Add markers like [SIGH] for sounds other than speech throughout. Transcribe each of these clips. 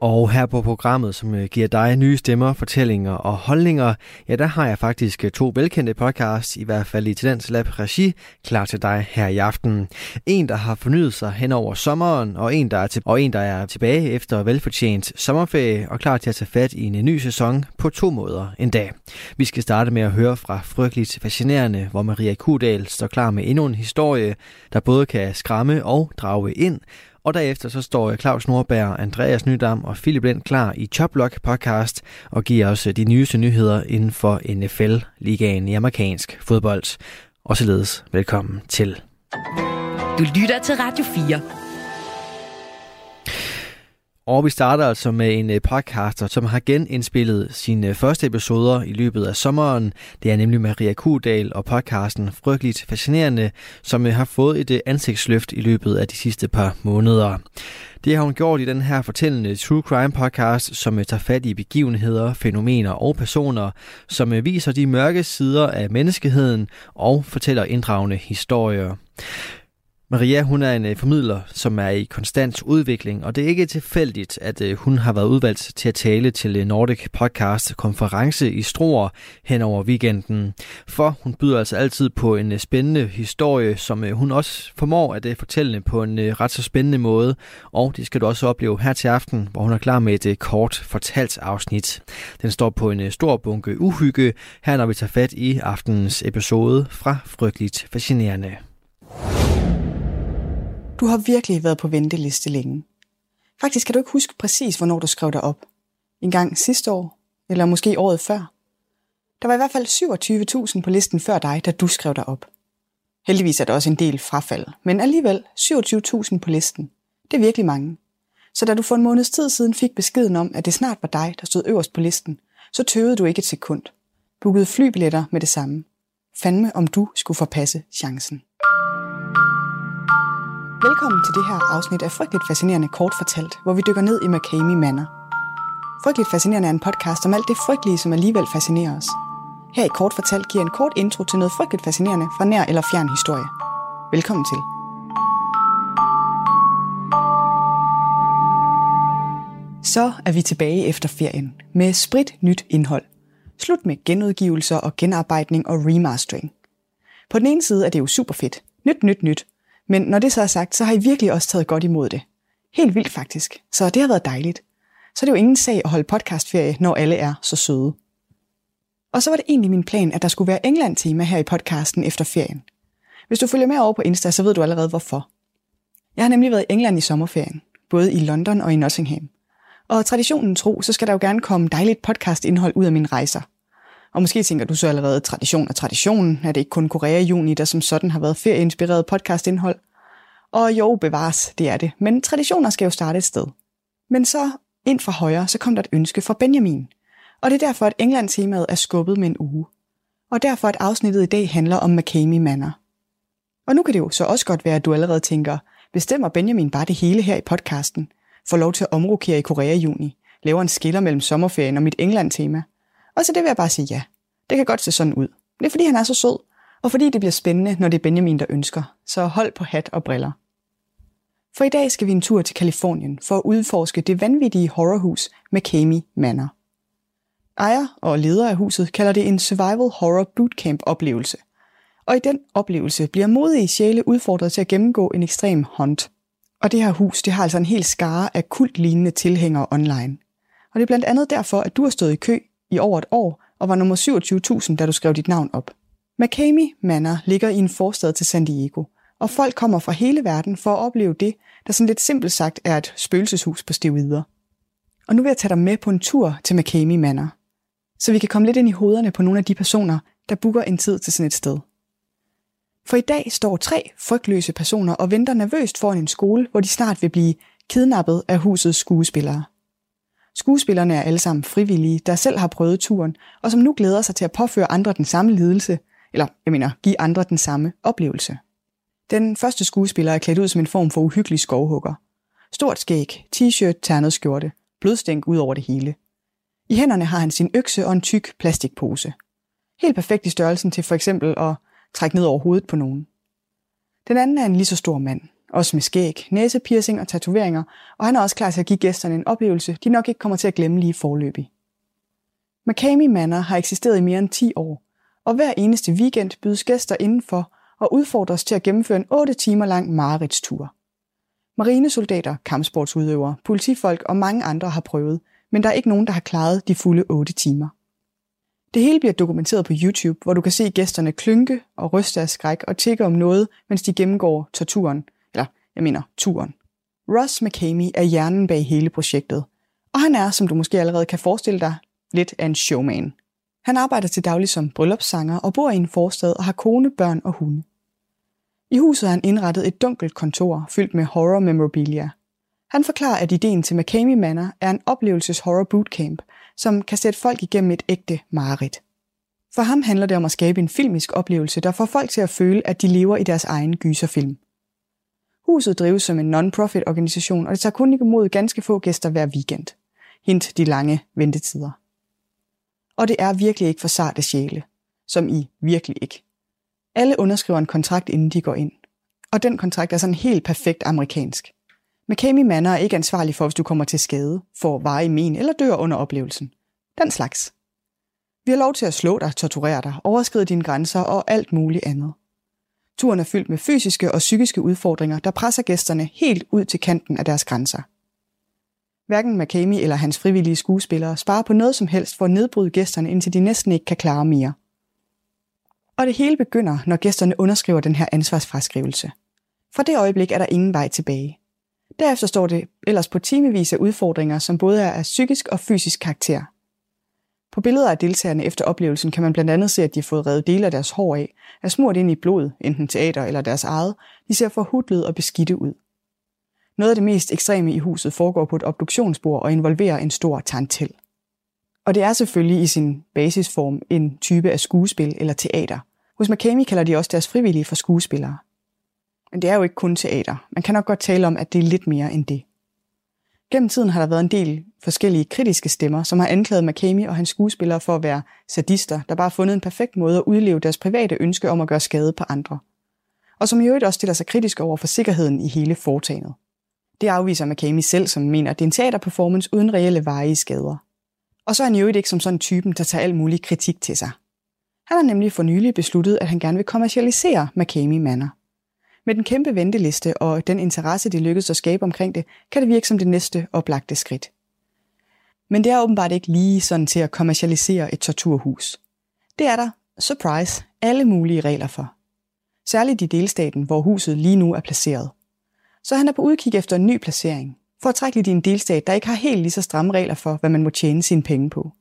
Og her på programmet, som øh, giver dig nye stemmer, fortællinger og holdninger, ja, der har jeg faktisk øh, to velkendte podcasts, i hvert fald i Tendens Lab Regi, klar til dig her i aften. En, der har fornyet sig hen over sommeren, og en, der er, til- og en, der er tilbage efter velfortjent sommerferie og klar til at tage fat i en øh, ny sæson på to måder en dag. Vi skal starte med at høre fra Frygteligt Fascinerende, hvor Maria Kudal står klar med endnu en historie, der både kan skræmme og drage ind, og derefter så står Claus Nordberg, Andreas Nydam og Philip Lind klar i Choplock podcast og giver os øh, de nyeste nyheder inden for NFL-ligaen i amerikansk fodbold. Og således velkommen til. Du lytter til Radio 4. Og vi starter altså med en øh, podcaster, som har genindspillet sine øh, første episoder i løbet af sommeren. Det er nemlig Maria Kudal og podcasten Frygteligt Fascinerende, som øh, har fået et ansigtsløft i løbet af de sidste par måneder. Det har hun gjort i den her fortællende True Crime podcast, som tager fat i begivenheder, fænomener og personer, som viser de mørke sider af menneskeheden og fortæller inddragende historier. Maria, hun er en øh, formidler, som er i konstant udvikling, og det er ikke tilfældigt, at øh, hun har været udvalgt til at tale til øh, Nordic Podcast konference i Struer hen over weekenden. For hun byder altså altid på en spændende historie, som hun også formår at fortælle på en ret så spændende måde, og det skal du også opleve her til aften, hvor hun er klar med et kort fortalt afsnit. Den står på en stor bunke uhygge, her når vi tager fat i aftenens episode fra Frygteligt Fascinerende. Du har virkelig været på venteliste længe. Faktisk kan du ikke huske præcis, hvornår du skrev dig op. En gang sidste år, eller måske året før. Der var i hvert fald 27.000 på listen før dig, da du skrev dig op. Heldigvis er der også en del frafald, men alligevel 27.000 på listen. Det er virkelig mange. Så da du for en måneds tid siden fik beskeden om, at det snart var dig, der stod øverst på listen, så tøvede du ikke et sekund. Bookede flybilletter med det samme. Fandme om du skulle forpasse chancen. Velkommen til det her afsnit af Frygteligt Fascinerende Kort Fortalt, hvor vi dykker ned i Makami Manor. Frygteligt Fascinerende er en podcast om alt det frygtelige, som alligevel fascinerer os. Her i Kort Fortalt giver en kort intro til noget frygteligt fascinerende fra nær eller fjern historie. Velkommen til. Så er vi tilbage efter ferien med sprit nyt indhold. Slut med genudgivelser og genarbejdning og remastering. På den ene side er det jo super fedt. Nyt, nyt, nyt. Men når det så er sagt, så har I virkelig også taget godt imod det. Helt vildt faktisk. Så det har været dejligt. Så er det jo ingen sag at holde podcastferie, når alle er så søde. Og så var det egentlig min plan, at der skulle være England-tema her i podcasten efter ferien. Hvis du følger med over på Insta, så ved du allerede hvorfor. Jeg har nemlig været i England i sommerferien, både i London og i Nottingham. Og traditionen tro, så skal der jo gerne komme dejligt podcastindhold ud af mine rejser. Og måske tænker du så allerede, tradition er tradition, er det ikke kun Korea juni, der som sådan har været ferieinspireret podcastindhold? Og jo, bevares, det er det. Men traditioner skal jo starte et sted. Men så ind fra højre, så kom der et ønske fra Benjamin. Og det er derfor, at England-temaet er skubbet med en uge. Og derfor, at afsnittet i dag handler om McCamey Manor. Og nu kan det jo så også godt være, at du allerede tænker, bestemmer Benjamin bare det hele her i podcasten, får lov til at omrokere i Korea juni, laver en skiller mellem sommerferien og mit England-tema – og så det vil jeg bare sige ja. Det kan godt se sådan ud. Det er fordi, han er så sød, og fordi det bliver spændende, når det er Benjamin, der ønsker. Så hold på hat og briller. For i dag skal vi en tur til Kalifornien for at udforske det vanvittige horrorhus McCamey Manor. Ejer og leder af huset kalder det en survival horror bootcamp oplevelse. Og i den oplevelse bliver modige sjæle udfordret til at gennemgå en ekstrem hunt. Og det her hus, det har altså en hel skare af kultlignende tilhængere online. Og det er blandt andet derfor, at du har stået i kø i over et år og var nummer 27.000, da du skrev dit navn op. McCamey Manor ligger i en forstad til San Diego, og folk kommer fra hele verden for at opleve det, der sådan lidt simpelt sagt er et spøgelseshus på steroider. Og nu vil jeg tage dig med på en tur til McCamey Manor, så vi kan komme lidt ind i hovederne på nogle af de personer, der booker en tid til sådan et sted. For i dag står tre frygtløse personer og venter nervøst foran en skole, hvor de snart vil blive kidnappet af husets skuespillere. Skuespillerne er alle sammen frivillige, der selv har prøvet turen, og som nu glæder sig til at påføre andre den samme lidelse, eller jeg mener, give andre den samme oplevelse. Den første skuespiller er klædt ud som en form for uhyggelig skovhugger. Stort skæg, t-shirt, ternet skjorte, blodstænk ud over det hele. I hænderne har han sin økse og en tyk plastikpose. Helt perfekt i størrelsen til for eksempel at trække ned over hovedet på nogen. Den anden er en lige så stor mand, også med skæg, næsepiercing og tatoveringer, og han er også klar til at give gæsterne en oplevelse, de nok ikke kommer til at glemme lige forløbig. Makami Manor har eksisteret i mere end 10 år, og hver eneste weekend bydes gæster indenfor og udfordres til at gennemføre en 8 timer lang mareridstur. Marinesoldater, kampsportsudøvere, politifolk og mange andre har prøvet, men der er ikke nogen, der har klaret de fulde 8 timer. Det hele bliver dokumenteret på YouTube, hvor du kan se gæsterne klynke og ryste af skræk og tikke om noget, mens de gennemgår torturen, jeg mener turen. Ross McCamey er hjernen bag hele projektet, og han er, som du måske allerede kan forestille dig, lidt af en showman. Han arbejder til daglig som bryllupssanger og bor i en forstad og har kone, børn og hunde. I huset har han indrettet et dunkelt kontor fyldt med horror memorabilia. Han forklarer, at ideen til McCamey Manor er en oplevelses horror bootcamp, som kan sætte folk igennem et ægte mareridt. For ham handler det om at skabe en filmisk oplevelse, der får folk til at føle, at de lever i deres egen gyserfilm. Huset drives som en non-profit organisation, og det tager kun imod ganske få gæster hver weekend. Hint de lange ventetider. Og det er virkelig ikke for sarte sjæle. Som i virkelig ikke. Alle underskriver en kontrakt, inden de går ind. Og den kontrakt er sådan helt perfekt amerikansk. McCamey Manor er ikke ansvarlig for, hvis du kommer til skade, får varig men eller dør under oplevelsen. Den slags. Vi har lov til at slå dig, torturere dig, overskride dine grænser og alt muligt andet. Turen er fyldt med fysiske og psykiske udfordringer, der presser gæsterne helt ud til kanten af deres grænser. Hverken McCamey eller hans frivillige skuespillere sparer på noget som helst for at nedbryde gæsterne, indtil de næsten ikke kan klare mere. Og det hele begynder, når gæsterne underskriver den her ansvarsfraskrivelse. Fra det øjeblik er der ingen vej tilbage. Derefter står det ellers på timevis af udfordringer, som både er af psykisk og fysisk karakter. På billeder af deltagerne efter oplevelsen kan man blandt andet se, at de har fået revet dele af deres hår af, er smurt ind i blod, enten teater eller deres eget. De ser forhudlet og beskidte ud. Noget af det mest ekstreme i huset foregår på et obduktionsbord og involverer en stor tantel. Og det er selvfølgelig i sin basisform en type af skuespil eller teater. Hos McCamey kalder de også deres frivillige for skuespillere. Men det er jo ikke kun teater. Man kan nok godt tale om, at det er lidt mere end det. Gennem tiden har der været en del forskellige kritiske stemmer, som har anklaget McCamey og hans skuespillere for at være sadister, der bare har fundet en perfekt måde at udleve deres private ønske om at gøre skade på andre. Og som i øvrigt også stiller sig kritisk over for sikkerheden i hele foretagendet. Det afviser McCamey selv, som mener, at det er en teaterperformance uden reelle varige skader. Og så er han jo ikke som sådan typen, der tager al mulig kritik til sig. Han har nemlig for nylig besluttet, at han gerne vil kommercialisere McCamey Manor. Med den kæmpe venteliste og den interesse, de lykkedes at skabe omkring det, kan det virke som det næste oplagte skridt. Men det er åbenbart ikke lige sådan til at kommercialisere et torturhus. Det er der, surprise, alle mulige regler for. Særligt i delstaten, hvor huset lige nu er placeret. Så han er på udkig efter en ny placering, for at trække lidt i en delstat, der ikke har helt lige så stramme regler for, hvad man må tjene sine penge på.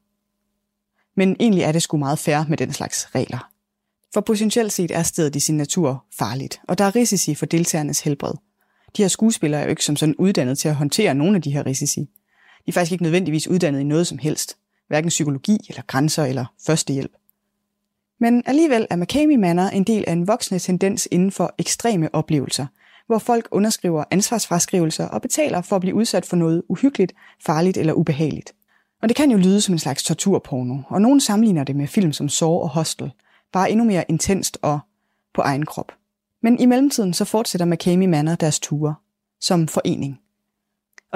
Men egentlig er det sgu meget fair med den slags regler. For potentielt set er stedet i sin natur farligt, og der er risici for deltagernes helbred. De her skuespillere er jo ikke som sådan uddannet til at håndtere nogle af de her risici. De er faktisk ikke nødvendigvis uddannet i noget som helst, hverken psykologi eller grænser eller førstehjælp. Men alligevel er Makami Manor en del af en voksende tendens inden for ekstreme oplevelser, hvor folk underskriver ansvarsfraskrivelser og betaler for at blive udsat for noget uhyggeligt, farligt eller ubehageligt. Og det kan jo lyde som en slags torturporno, og nogen sammenligner det med film som Saw og Hostel, bare endnu mere intenst og på egen krop. Men i mellemtiden så fortsætter McCamey Manor deres ture som forening.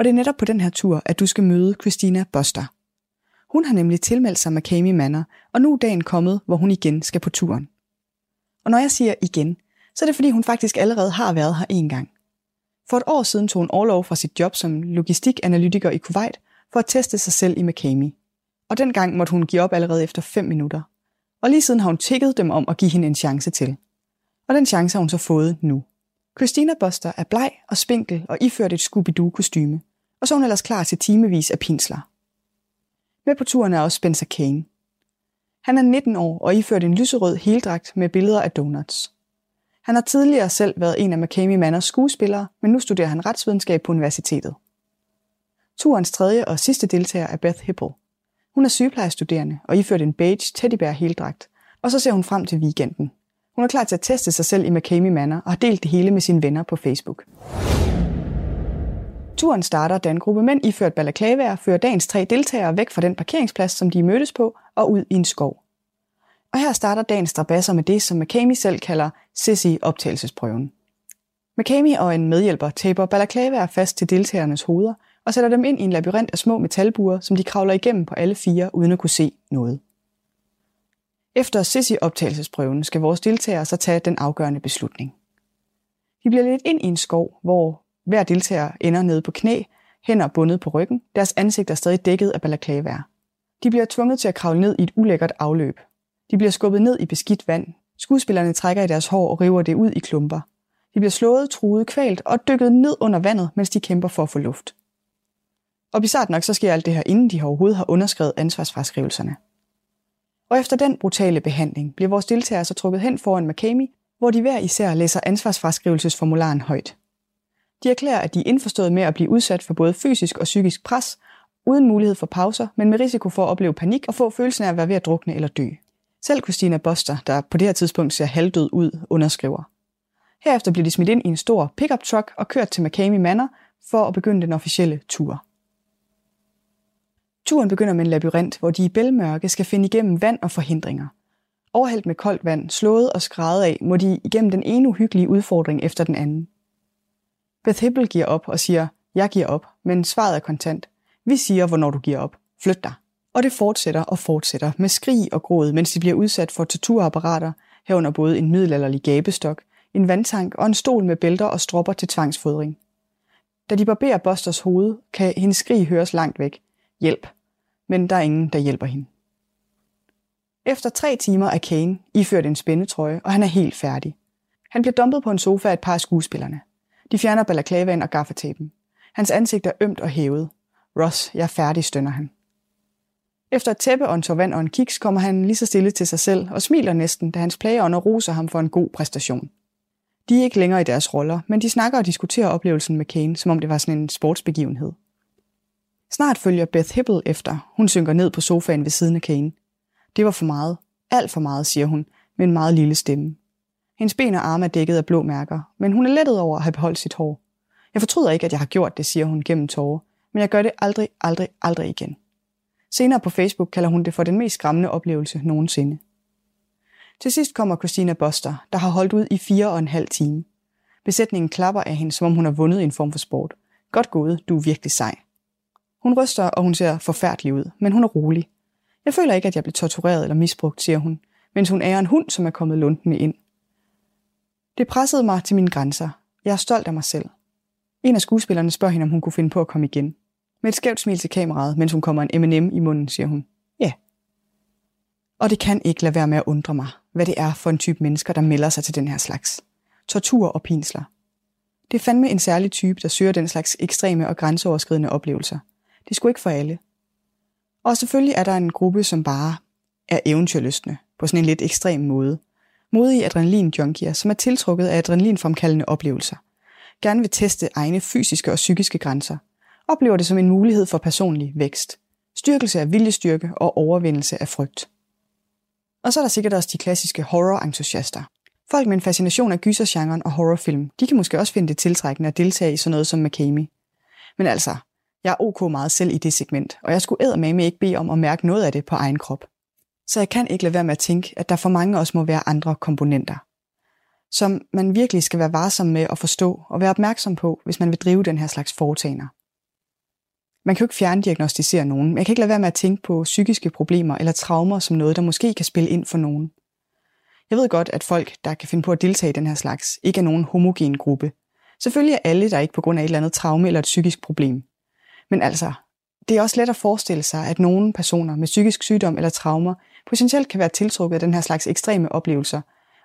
Og det er netop på den her tur, at du skal møde Christina Buster. Hun har nemlig tilmeldt sig McCamey Manor, og nu er dagen kommet, hvor hun igen skal på turen. Og når jeg siger igen, så er det fordi hun faktisk allerede har været her en gang. For et år siden tog hun overlov fra sit job som logistikanalytiker i Kuwait for at teste sig selv i McCamey. Og dengang måtte hun give op allerede efter 5 minutter. Og lige siden har hun tækket dem om at give hende en chance til. Og den chance har hun så fået nu. Christina Buster er bleg og spinkel og iført et Scooby-Doo-kostyme. Og så er hun ellers klar til timevis af pinsler. Med på turen er også Spencer Kane. Han er 19 år og iført en lyserød heldragt med billeder af donuts. Han har tidligere selv været en af McCamey Manners skuespillere, men nu studerer han retsvidenskab på universitetet. Turens tredje og sidste deltager er Beth Hipple. Hun er sygeplejestuderende og iført en beige teddybær heldragt, og så ser hun frem til weekenden. Hun er klar til at teste sig selv i McCamey Manor og har delt det hele med sine venner på Facebook. Turen starter, da en gruppe mænd iført balaklavaer fører dagens tre deltagere væk fra den parkeringsplads, som de mødtes på, og ud i en skov. Og her starter dagens strabasser med det, som McCamey selv kalder Sissy-optagelsesprøven. McCamey og en medhjælper taber balaklavaer fast til deltagernes hoveder og sætter dem ind i en labyrint af små metalbuer, som de kravler igennem på alle fire, uden at kunne se noget. Efter Sissy-optagelsesprøven skal vores deltagere så tage den afgørende beslutning. De bliver lidt ind i en skov, hvor hver deltager ender nede på knæ, hænder bundet på ryggen, deres ansigt er stadig dækket af balaklavaer. De bliver tvunget til at kravle ned i et ulækkert afløb. De bliver skubbet ned i beskidt vand. Skuespillerne trækker i deres hår og river det ud i klumper. De bliver slået, truet, kvalt og dykket ned under vandet, mens de kæmper for at få luft. Og bizart nok så sker alt det her, inden de overhovedet har underskrevet ansvarsfraskrivelserne. Og efter den brutale behandling bliver vores deltagere så trukket hen foran McCamey, hvor de hver især læser ansvarsfraskrivelsesformularen højt. De erklærer, at de er indforstået med at blive udsat for både fysisk og psykisk pres, uden mulighed for pauser, men med risiko for at opleve panik og få følelsen af at være ved at drukne eller dø. Selv Christina Boster, der på det her tidspunkt ser halvdød ud, underskriver. Herefter bliver de smidt ind i en stor pickup truck og kørt til McCamey Manor for at begynde den officielle tur. Turen begynder med en labyrint, hvor de i bælmørke skal finde igennem vand og forhindringer. Overhældt med koldt vand, slået og skrædet af, må de igennem den ene uhyggelige udfordring efter den anden. Beth Hibble giver op og siger, jeg giver op, men svaret er kontant. Vi siger, hvornår du giver op. Flyt dig. Og det fortsætter og fortsætter med skrig og gråd, mens de bliver udsat for torturapparater, herunder både en middelalderlig gabestok, en vandtank og en stol med bælter og stropper til tvangsfodring. Da de barberer Busters hoved, kan hendes skrig høres langt væk. Hjælp. Men der er ingen, der hjælper hende. Efter tre timer er Kane iført en spændetrøje, og han er helt færdig. Han bliver dumpet på en sofa af et par af skuespillerne. De fjerner balaklavaen og gaffatapen. Hans ansigt er ømt og hævet. Ross, jeg er færdig, stønner han. Efter et tæppe og en tår vand og en kiks kommer han lige så stille til sig selv og smiler næsten, da hans plageånder roser ham for en god præstation. De er ikke længere i deres roller, men de snakker og diskuterer oplevelsen med Kane, som om det var sådan en sportsbegivenhed. Snart følger Beth Hibble efter. Hun synker ned på sofaen ved siden af Kane. Det var for meget. Alt for meget, siger hun, med en meget lille stemme. Hendes ben og arme er dækket af blå mærker, men hun er lettet over at have beholdt sit hår. Jeg fortryder ikke, at jeg har gjort det, siger hun gennem tårer, men jeg gør det aldrig, aldrig, aldrig igen. Senere på Facebook kalder hun det for den mest skræmmende oplevelse nogensinde. Til sidst kommer Christina Buster, der har holdt ud i fire og en halv time. Besætningen klapper af hende, som om hun har vundet en form for sport. Godt gået, du er virkelig sej. Hun ryster, og hun ser forfærdelig ud, men hun er rolig. Jeg føler ikke, at jeg blev tortureret eller misbrugt, siger hun, mens hun ærer en hund, som er kommet lundende ind. Det pressede mig til mine grænser. Jeg er stolt af mig selv. En af skuespillerne spørger hende, om hun kunne finde på at komme igen. Med et skævt smil til kameraet, mens hun kommer en M&M i munden, siger hun. Ja. Og det kan ikke lade være med at undre mig, hvad det er for en type mennesker, der melder sig til den her slags. Tortur og pinsler. Det er fandme en særlig type, der søger den slags ekstreme og grænseoverskridende oplevelser. Det skulle ikke for alle. Og selvfølgelig er der en gruppe, som bare er eventyrlystne på sådan en lidt ekstrem måde. Modige adrenalin-junkier, som er tiltrukket af adrenalinfremkaldende oplevelser. Gerne vil teste egne fysiske og psykiske grænser. Oplever det som en mulighed for personlig vækst. Styrkelse af viljestyrke og overvindelse af frygt. Og så er der sikkert også de klassiske horror-entusiaster. Folk med en fascination af gysergenren og horrorfilm, de kan måske også finde det tiltrækkende at deltage i sådan noget som McCamey. Men altså, jeg er ok meget selv i det segment, og jeg skulle med ikke bede om at mærke noget af det på egen krop. Så jeg kan ikke lade være med at tænke, at der for mange også må være andre komponenter, som man virkelig skal være varsom med at forstå og være opmærksom på, hvis man vil drive den her slags foretagender. Man kan jo ikke fjerndiagnostisere nogen, men jeg kan ikke lade være med at tænke på psykiske problemer eller traumer som noget, der måske kan spille ind for nogen. Jeg ved godt, at folk, der kan finde på at deltage i den her slags, ikke er nogen homogen gruppe. Selvfølgelig er alle der ikke på grund af et eller andet traume eller et psykisk problem. Men altså, det er også let at forestille sig, at nogle personer med psykisk sygdom eller traumer potentielt kan være tiltrukket af den her slags ekstreme oplevelser,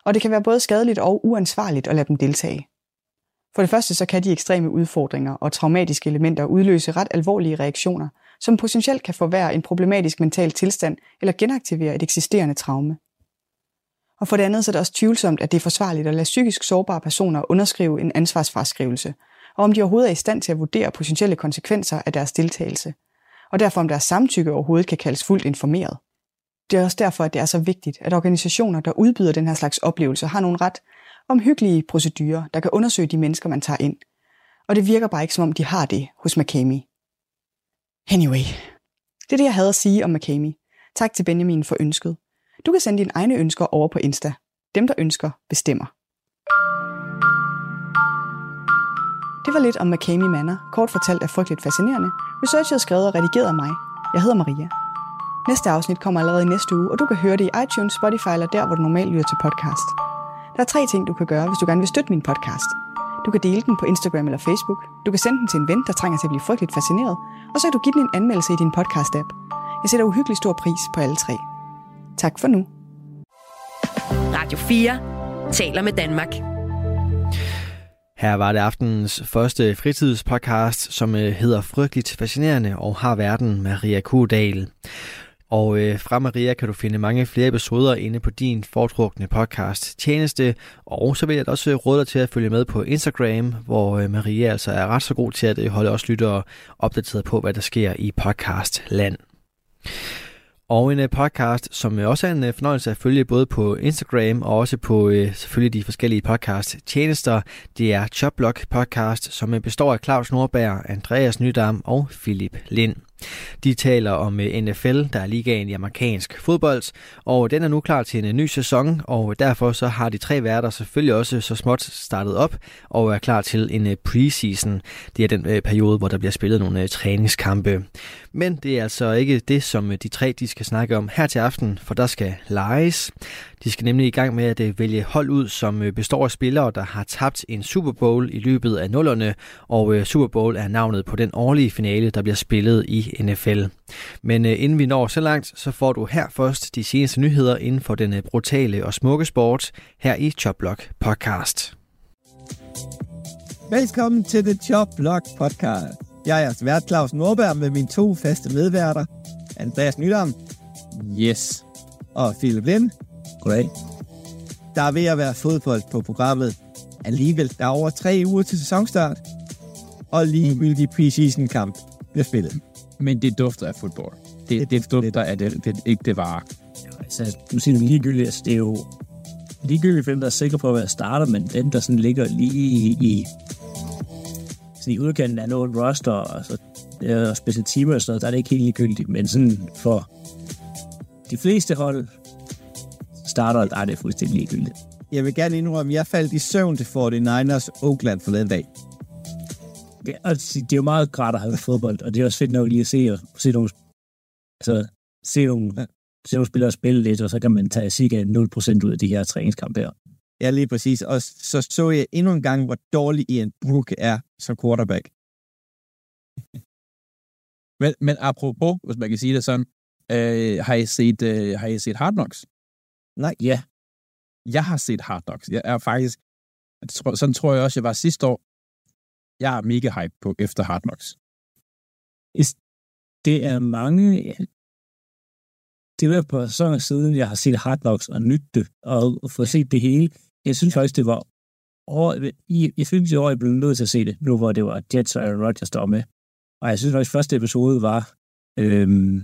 og det kan være både skadeligt og uansvarligt at lade dem deltage. For det første så kan de ekstreme udfordringer og traumatiske elementer udløse ret alvorlige reaktioner, som potentielt kan forværre en problematisk mental tilstand eller genaktivere et eksisterende traume. Og for det andet så er det også tvivlsomt, at det er forsvarligt at lade psykisk sårbare personer underskrive en ansvarsfraskrivelse, og om de overhovedet er i stand til at vurdere potentielle konsekvenser af deres deltagelse, og derfor om deres samtykke overhovedet kan kaldes fuldt informeret. Det er også derfor, at det er så vigtigt, at organisationer, der udbyder den her slags oplevelser, har nogle ret omhyggelige procedurer, der kan undersøge de mennesker, man tager ind. og det virker bare ikke som om, de har det hos McCamey. Anyway, det er det, jeg havde at sige om McCamey. Tak til Benjamin for ønsket. Du kan sende dine egne ønsker over på Insta. Dem, der ønsker, bestemmer. Det var lidt om McCamey Manor, kort fortalt er frygteligt fascinerende. Researchet er skrevet og redigeret af mig. Jeg hedder Maria. Næste afsnit kommer allerede i næste uge, og du kan høre det i iTunes, Spotify eller der, hvor du normalt lytter til podcast. Der er tre ting, du kan gøre, hvis du gerne vil støtte min podcast. Du kan dele den på Instagram eller Facebook. Du kan sende den til en ven, der trænger til at blive frygteligt fascineret. Og så kan du give den en anmeldelse i din podcast-app. Jeg sætter uhyggelig stor pris på alle tre. Tak for nu. Radio 4 taler med Danmark. Her var det aftenens første fritidspodcast, som øh, hedder Frygteligt Fascinerende og har verden Maria Kudal. Og øh, fra Maria kan du finde mange flere episoder inde på din foretrukne podcast tjeneste. Og så vil jeg også råde dig til at følge med på Instagram, hvor øh, Maria altså er ret så god til at øh, holde os lyttere opdateret på, hvad der sker i podcastland. Og en øh, podcast, som også er en øh, fornøjelse at følge både på Instagram og også på selvfølgelig de forskellige podcast tjenester. Det er Choplock podcast, som består af Claus Nordberg, Andreas Nydam og Philip Lind. De taler om øh, NFL, der er ligaen i amerikansk fodbold, og den er nu klar til en øh, ny sæson, og derfor så har de tre værter selvfølgelig også så småt startet op og er klar til en øh, preseason. Det er den periode, hvor der bliver spillet nogle træningskampe. Men det er altså ikke det, som de tre de skal snakke om her til aften, for der skal leges. De skal nemlig i gang med at vælge hold ud, som består af spillere, der har tabt en Super Bowl i løbet af nullerne, og Super Bowl er navnet på den årlige finale, der bliver spillet i NFL. Men øh, inden vi når så langt, så får du her først de seneste nyheder inden for den øh, brutale og smukke sport her i Choplock podcast. Velkommen til The Choplock podcast. Jeg er vært Claus Nordberg med mine to faste medværter, Andreas Nydam. Yes. Og Philip Lind. Goddag. Der er ved at være fodbold på programmet. Alligevel, der er over tre uger til sæsonstart. Og ligegyldig preseason kamp bliver spillet men det dufter af fodbold. Det, det, det dufter af det, det, ikke det var. Ja, altså, du siger det ligegyldigt, altså, det er jo ligegyldigt, hvem der er sikker på at være starter, men dem, der sådan ligger lige i, sådan i udkanten af noget roster, altså, og specielt teamer og sådan noget, der er det ikke helt ligegyldigt, men sådan for de fleste hold, starter, der er det fuldstændig ligegyldigt. Jeg vil gerne indrømme, at jeg faldt i søvn til 49ers Oakland forleden dag det er jo meget grædt at have fodbold, og det er også fedt nok lige at se, og se nogle, altså, se nogle, se nogle spillere spille lidt, og så kan man tage cirka 0% ud af de her træningskampe her. Ja, lige præcis. Og så så jeg endnu en gang, hvor dårlig Ian Brook er som quarterback. men, men apropos, hvis man kan sige det sådan, øh, har, I set, øh, har I set Hard Knocks? Nej. Ja. Jeg har set Hard Knocks. Jeg er faktisk, sådan tror jeg også, jeg var sidste år, jeg er mega hype på efter Hard Knocks. Det er mange... Det var på sæsoner siden, jeg har set Hard Knocks og nytte det, og få set det hele. Jeg synes faktisk, det var over, jeg, jeg synes, det år, jeg blev nødt til at se det, nu hvor det var Jets og Aaron Rodgers, der var med. Og jeg synes faktisk, første episode var, øhm,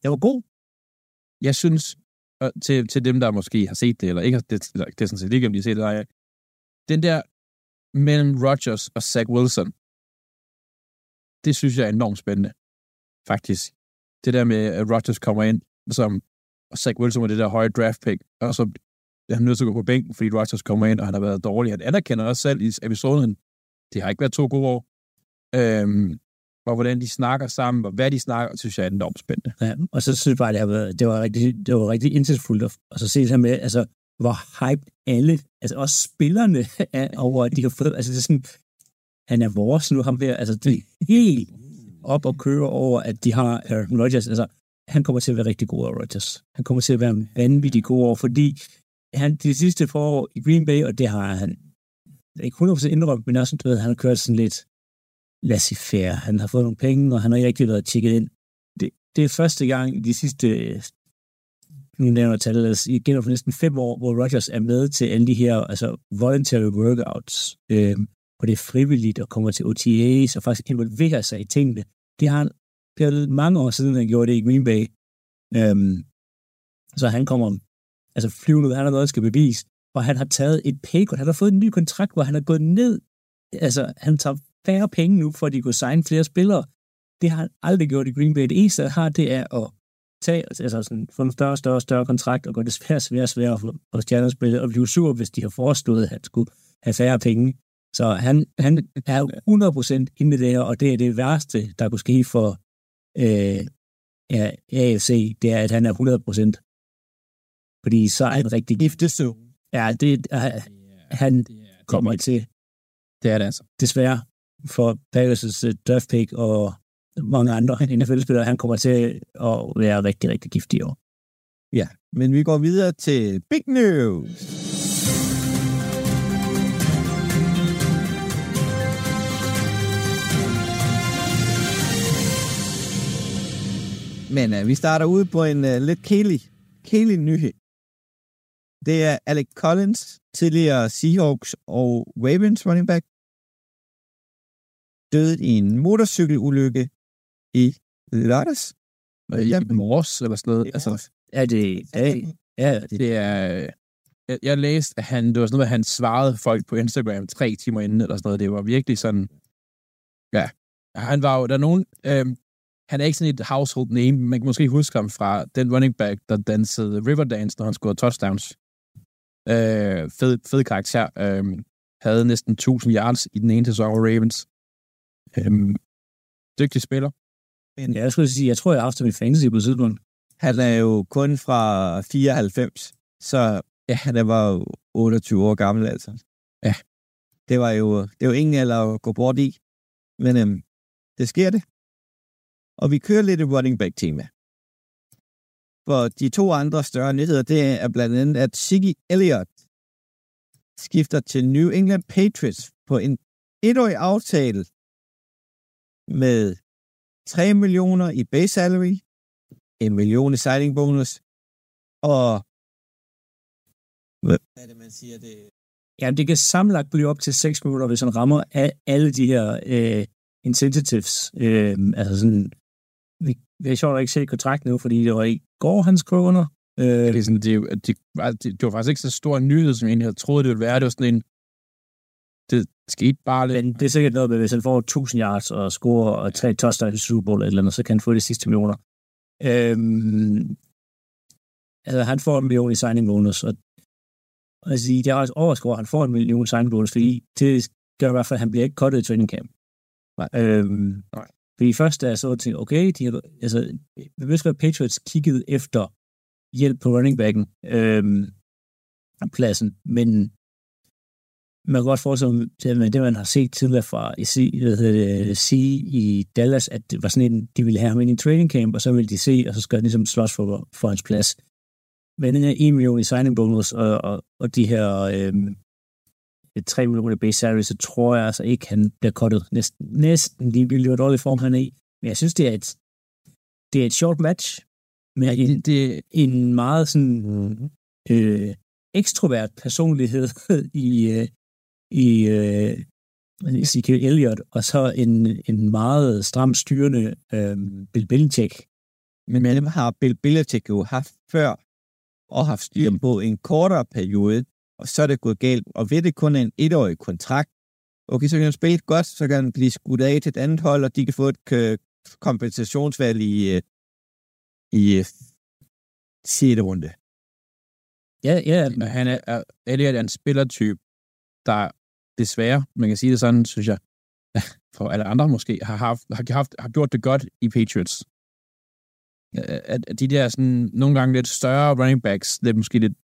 det var god. Jeg synes, til, til dem, der måske har set det, eller ikke har det, det er sådan set ikke, om de har set det, nej, den der mellem Rodgers og Zach Wilson. Det synes jeg er enormt spændende, faktisk. Det der med, at Rodgers kommer ind, som, og Zach Wilson var det der høje draft pick, og så er han nødt til at gå på bænken, fordi Rodgers kommer ind, og han har været dårlig. Han anerkender også selv i episoden, det har ikke været to gode år. Øhm, og hvordan de snakker sammen, og hvad de snakker, synes jeg er enormt spændende. Ja, og så synes jeg bare, det, har været, det var rigtig, det var rigtig indsigtsfuldt at, så se det her med, altså, hvor hyped alle, altså også spillerne [LAUGHS] er over, at de har fået, altså det er sådan, han er vores nu, ham der, altså det er helt op og køre over, at de har Aaron Rodgers, altså han kommer til at være rigtig god over Rodgers. Han kommer til at være vanvittig god over, fordi han de sidste forår i Green Bay, og det har han ikke 100% indrømt, men også, du ved, han har kørt sådan lidt laissez-faire. Han har fået nogle penge, og han har ikke rigtig været tjekket ind. Det, det er første gang i de sidste nu nævner tallet, altså, igen for næsten fem år, hvor Rogers er med til alle de her altså, voluntary workouts, øh, hvor det er frivilligt og kommer til OTAs og faktisk involverer sig i tingene. Det har han det er mange år siden, han gjorde det i Green Bay. Øhm, så han kommer altså flyvende ud, han har noget, skal bevise, og han har taget et pay Han har fået en ny kontrakt, hvor han er gået ned. Altså, han tager færre penge nu, for at de kunne signe flere spillere. Det har han aldrig gjort i Green Bay. Det eneste, han har, det er at tage, altså sådan, få en større, større, større kontrakt, og gøre det svært, svært, svært for, stjernespillet, og blive sur, hvis de har foreslået, at han skulle have færre penge. Så han, han er 100% inde i det her, og det er det værste, der kunne ske for øh, ja, AFC, det er, at han er 100%. Fordi så er han rigtig Giftesøvn. Ja, det er, han kommer til, Det er det altså. desværre, for Packers' øh, draft pick og mange andre [LAUGHS] NFL-spillere, han kommer til at være rigtig, rigtig giftig i år. Ja, men vi går videre til Big News. Men uh, vi starter ud på en uh, lidt kælig, kælig nyhed. Det er Alec Collins, tidligere Seahawks og Ravens running back, døde i en motorcykelulykke i lørdags. I, i morges eller sådan noget. Altså, Er det... Er, ja, det, det er... Jeg, jeg læste, at han, det var sådan noget, at han svarede folk på Instagram tre timer inden, eller sådan noget. Det var virkelig sådan... Ja. Han var jo... Der er nogen... Øhm, han er ikke sådan et household name. Man kan måske huske ham fra den running back, der dansede Riverdance, når han scorede touchdowns. Øh, fed, fed karakter. Øh, havde næsten 1000 yards i den ene sæson af Ravens. Øh, dygtig spiller. ja, jeg skulle sige, jeg tror, jeg har haft ham i fantasy på tidspunkt. Han er jo kun fra 94, så ja, han er var jo 28 år gammel, altså. Ja. Det var jo, det var ingen alder at gå bort i, men øhm, det sker det. Og vi kører lidt et running back tema. For de to andre større nyheder, det er blandt andet, at Siggy Elliott skifter til New England Patriots på en etårig aftale med 3 millioner i base salary, en million i signing bonus, og hvad er det, man siger, det Ja, det kan sammenlagt blive op til 6 minutter, hvis han rammer alle de her øh, incentives. Øh, altså sådan, vi, har sjovt at ikke se kontrakten nu, fordi det var i går, han skrev under. Øh, Det, er sådan, det, er det, var, det, det var faktisk ikke så stor en nyhed, som jeg egentlig havde troet, det ville være. Det var sådan en... Det skete bare lidt. men det er sikkert noget med, hvis han får 1000 yards og scorer og tre touchdowns i Super Bowl eller et eller andet, så kan han få de sidste millioner. Øhm, altså, han får en million i signing bonus, og, og siger, det er også overskår, at han får en million i signing bonus, fordi det gør i hvert fald, at han bliver ikke cuttet i training camp. Nej. Øhm, Nej. Fordi først da jeg så tænkte, okay, de har, altså, vidste godt, at Patriots kiggede efter hjælp på running backen øhm, pladsen, men man kan godt forestille sig, med det, man har set tidligere fra i C, det, i Dallas, at det var sådan en, de ville have ham ind i training camp, og så ville de se, og så skal han ligesom slås for, for hans plads. Men den her 1 million i signing bonus, og, og, og de her øhm, 3 millioner base salary, så tror jeg altså ikke, han bliver cuttet næsten, næsten ligegyldigt, hvor dårlig form han er i. Men jeg synes, det er et, det er et short match, med en, Det, en meget sådan øh, ekstrovert personlighed [LAUGHS] i, øh, i øh, Ezekiel Elliott, og så en, en meget stram styrende øh, Bill Belichick. Men dem har Bill Belichick jo haft før, og haft styr på en kortere periode, og så er det gået galt. Og ved det kun er en etårig kontrakt, okay, så kan han spille godt, så kan han blive skudt af til et andet hold, og de kan få et øh, kompensationsvalg i, øh, i øh, 6. runde. Ja, ja, han er, er, Elliot er en spillertype, der desværre, man kan sige det sådan, synes jeg, [LAUGHS] for alle andre måske, har, haft, har, haft, har gjort det godt i Patriots. At, at de der sådan, nogle gange lidt større running backs, lidt måske lidt,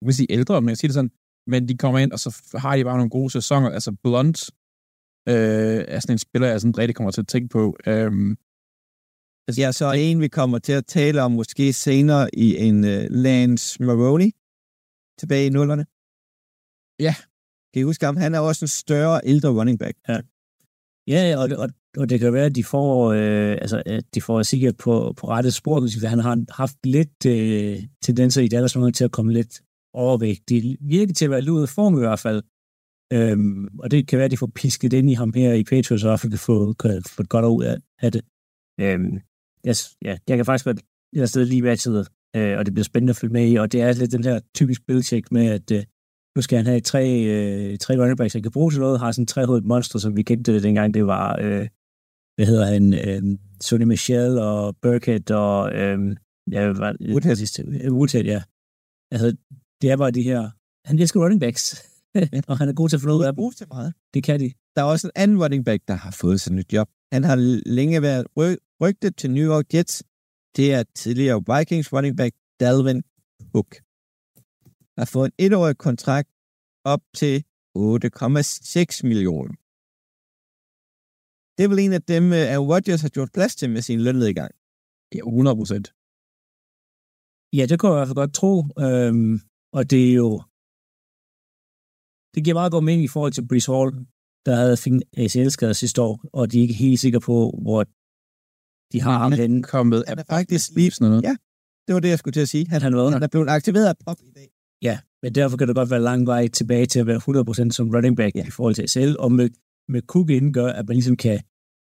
jeg vil sige ældre, men jeg siger det sådan, men de kommer ind, og så har de bare nogle gode sæsoner. Altså Blunt øh, er sådan en spiller, jeg sådan rigtig kommer til at tænke på. Øhm, Ja, så er en, vi kommer til at tale om måske senere i en uh, Lance Maroney tilbage i nullerne. Ja. Kan I huske ham? Han er også en større, ældre running back. ja og, og, og det kan være, at de får, øh, altså, at de får sikkert på, på rette spor, fordi han har haft lidt øh, tendenser i Dallas til at komme lidt overvægt. De virker til at være lidt af form i hvert fald. Øhm, og det kan være, at de får pisket ind i ham her i Patriots, og kan få, kan få et godt ud af, af det. Øhm, yes, ja, jeg kan faktisk godt jeg stadig lige matchet, øh, og det bliver spændende at følge med i, og det er lidt den her typisk billcheck med, at øh, nu skal han have tre, øh, tre running backs, han kan bruge til noget, har sådan en trehovedet monster, som vi kendte det dengang, det var, øh, hvad hedder han, øh, Sonny Michel og Burkett og, øh, ja, hvad var det? Woodhead. sidste? Woodhead, ja. Altså, det er bare de her, han elsker running backs, [LAUGHS] og han er god til at få noget af dem. til meget. Det kan de. Der er også en anden running back, der har fået sig nyt job. Han har længe været ry- rygtet til New York Jets. Det er tidligere Vikings running back Dalvin Cook. Har fået en etårig kontrakt op til 8,6 millioner. Det er vel en af dem, øh, Aaron Rodgers har gjort plads til med sin lønnedgang. Ja, 100 procent. Ja, det kunne jeg i hvert fald godt tro. Øhm, og det er jo... Det giver meget god mening i forhold til Brees Hall, der havde fik en ACL-skade sidste år, og de er ikke helt sikre på, hvor de har ham henne. kommet er faktisk lige... sådan noget. Ja. Det var det, jeg skulle til at sige. Han, Han han er blevet aktiveret af Pop i dag. Ja, men derfor kan det godt være lang vej tilbage til at være 100% som running back ja. i forhold til ACL, og med, med Cook inden gør, at man ligesom kan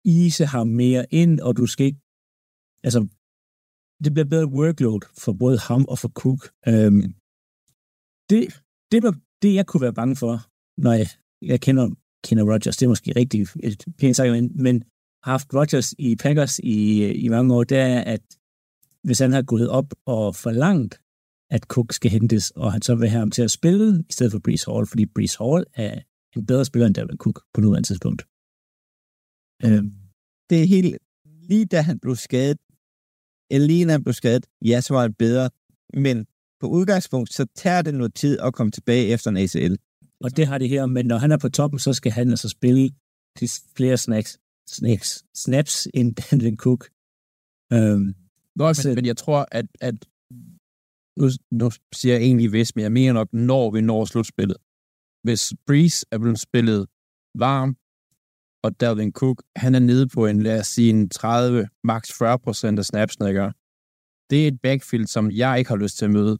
ise ham mere ind, og du skal ikke... Altså, det bliver bedre workload for både ham og for Cook. Øhm, det, det, det, jeg kunne være bange for, når jeg, jeg kender, kender Rodgers, det er måske rigtig et pænt sagt, men, men har haft Rodgers i Packers i, i mange år, det er, at hvis han har gået op og forlangt, at Cook skal hentes, og han så vil have ham til at spille, i stedet for Brees Hall, fordi Brees Hall er en bedre spiller end Dalvin Cook på nuværende tidspunkt. Øhm, Det er helt... Lige da han blev skadet, eller lige inden han blev skadet, ja, så var han bedre. Men på udgangspunkt, så tager det noget tid at komme tilbage efter en ACL. og det har det her, men når han er på toppen, så skal han altså spille de flere snacks, snacks, snaps end Dalvin Cook. Øhm, Nå, men, Så- men jeg tror, at, at nu, nu siger jeg egentlig hvis, men jeg mener nok, når vi når slutspillet. Hvis Breeze er blevet spillet varm, og Dalvin Cook, han er nede på en, lad os sige, en 30, max 40 procent af snapsene, ikke? Det er et backfield, som jeg ikke har lyst til at møde.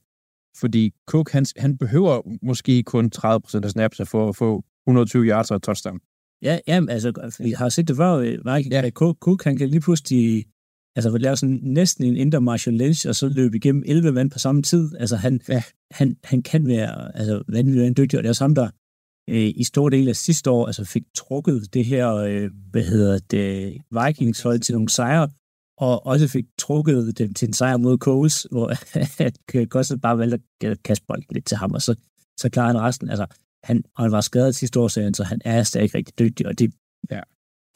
Fordi Cook, han, han behøver måske kun 30 procent af snapsene for at få 120 yards og et touchdown. Ja, jamen, altså, vi har set det før, øh, Mike, ja. Cook, Cook, han kan lige pludselig altså, lave sådan næsten en indre Marshall Lynch, og så løbe igennem 11 mand på samme tid. Altså, han, ja. han, han kan være altså, vanvittigt dygtig, og det er også ham, der øh, i stor del af sidste år altså, fik trukket det her, øh, hvad hedder det, Vikings hold til nogle sejre, og også fik trukket dem til en sejr mod Coles, hvor [LAUGHS] Gossett bare valgte at kaste bolden lidt til ham, og så, så klarer han resten. Altså, han, og han var skadet sidste år, så han er stadig rigtig dygtig, og det, Ja.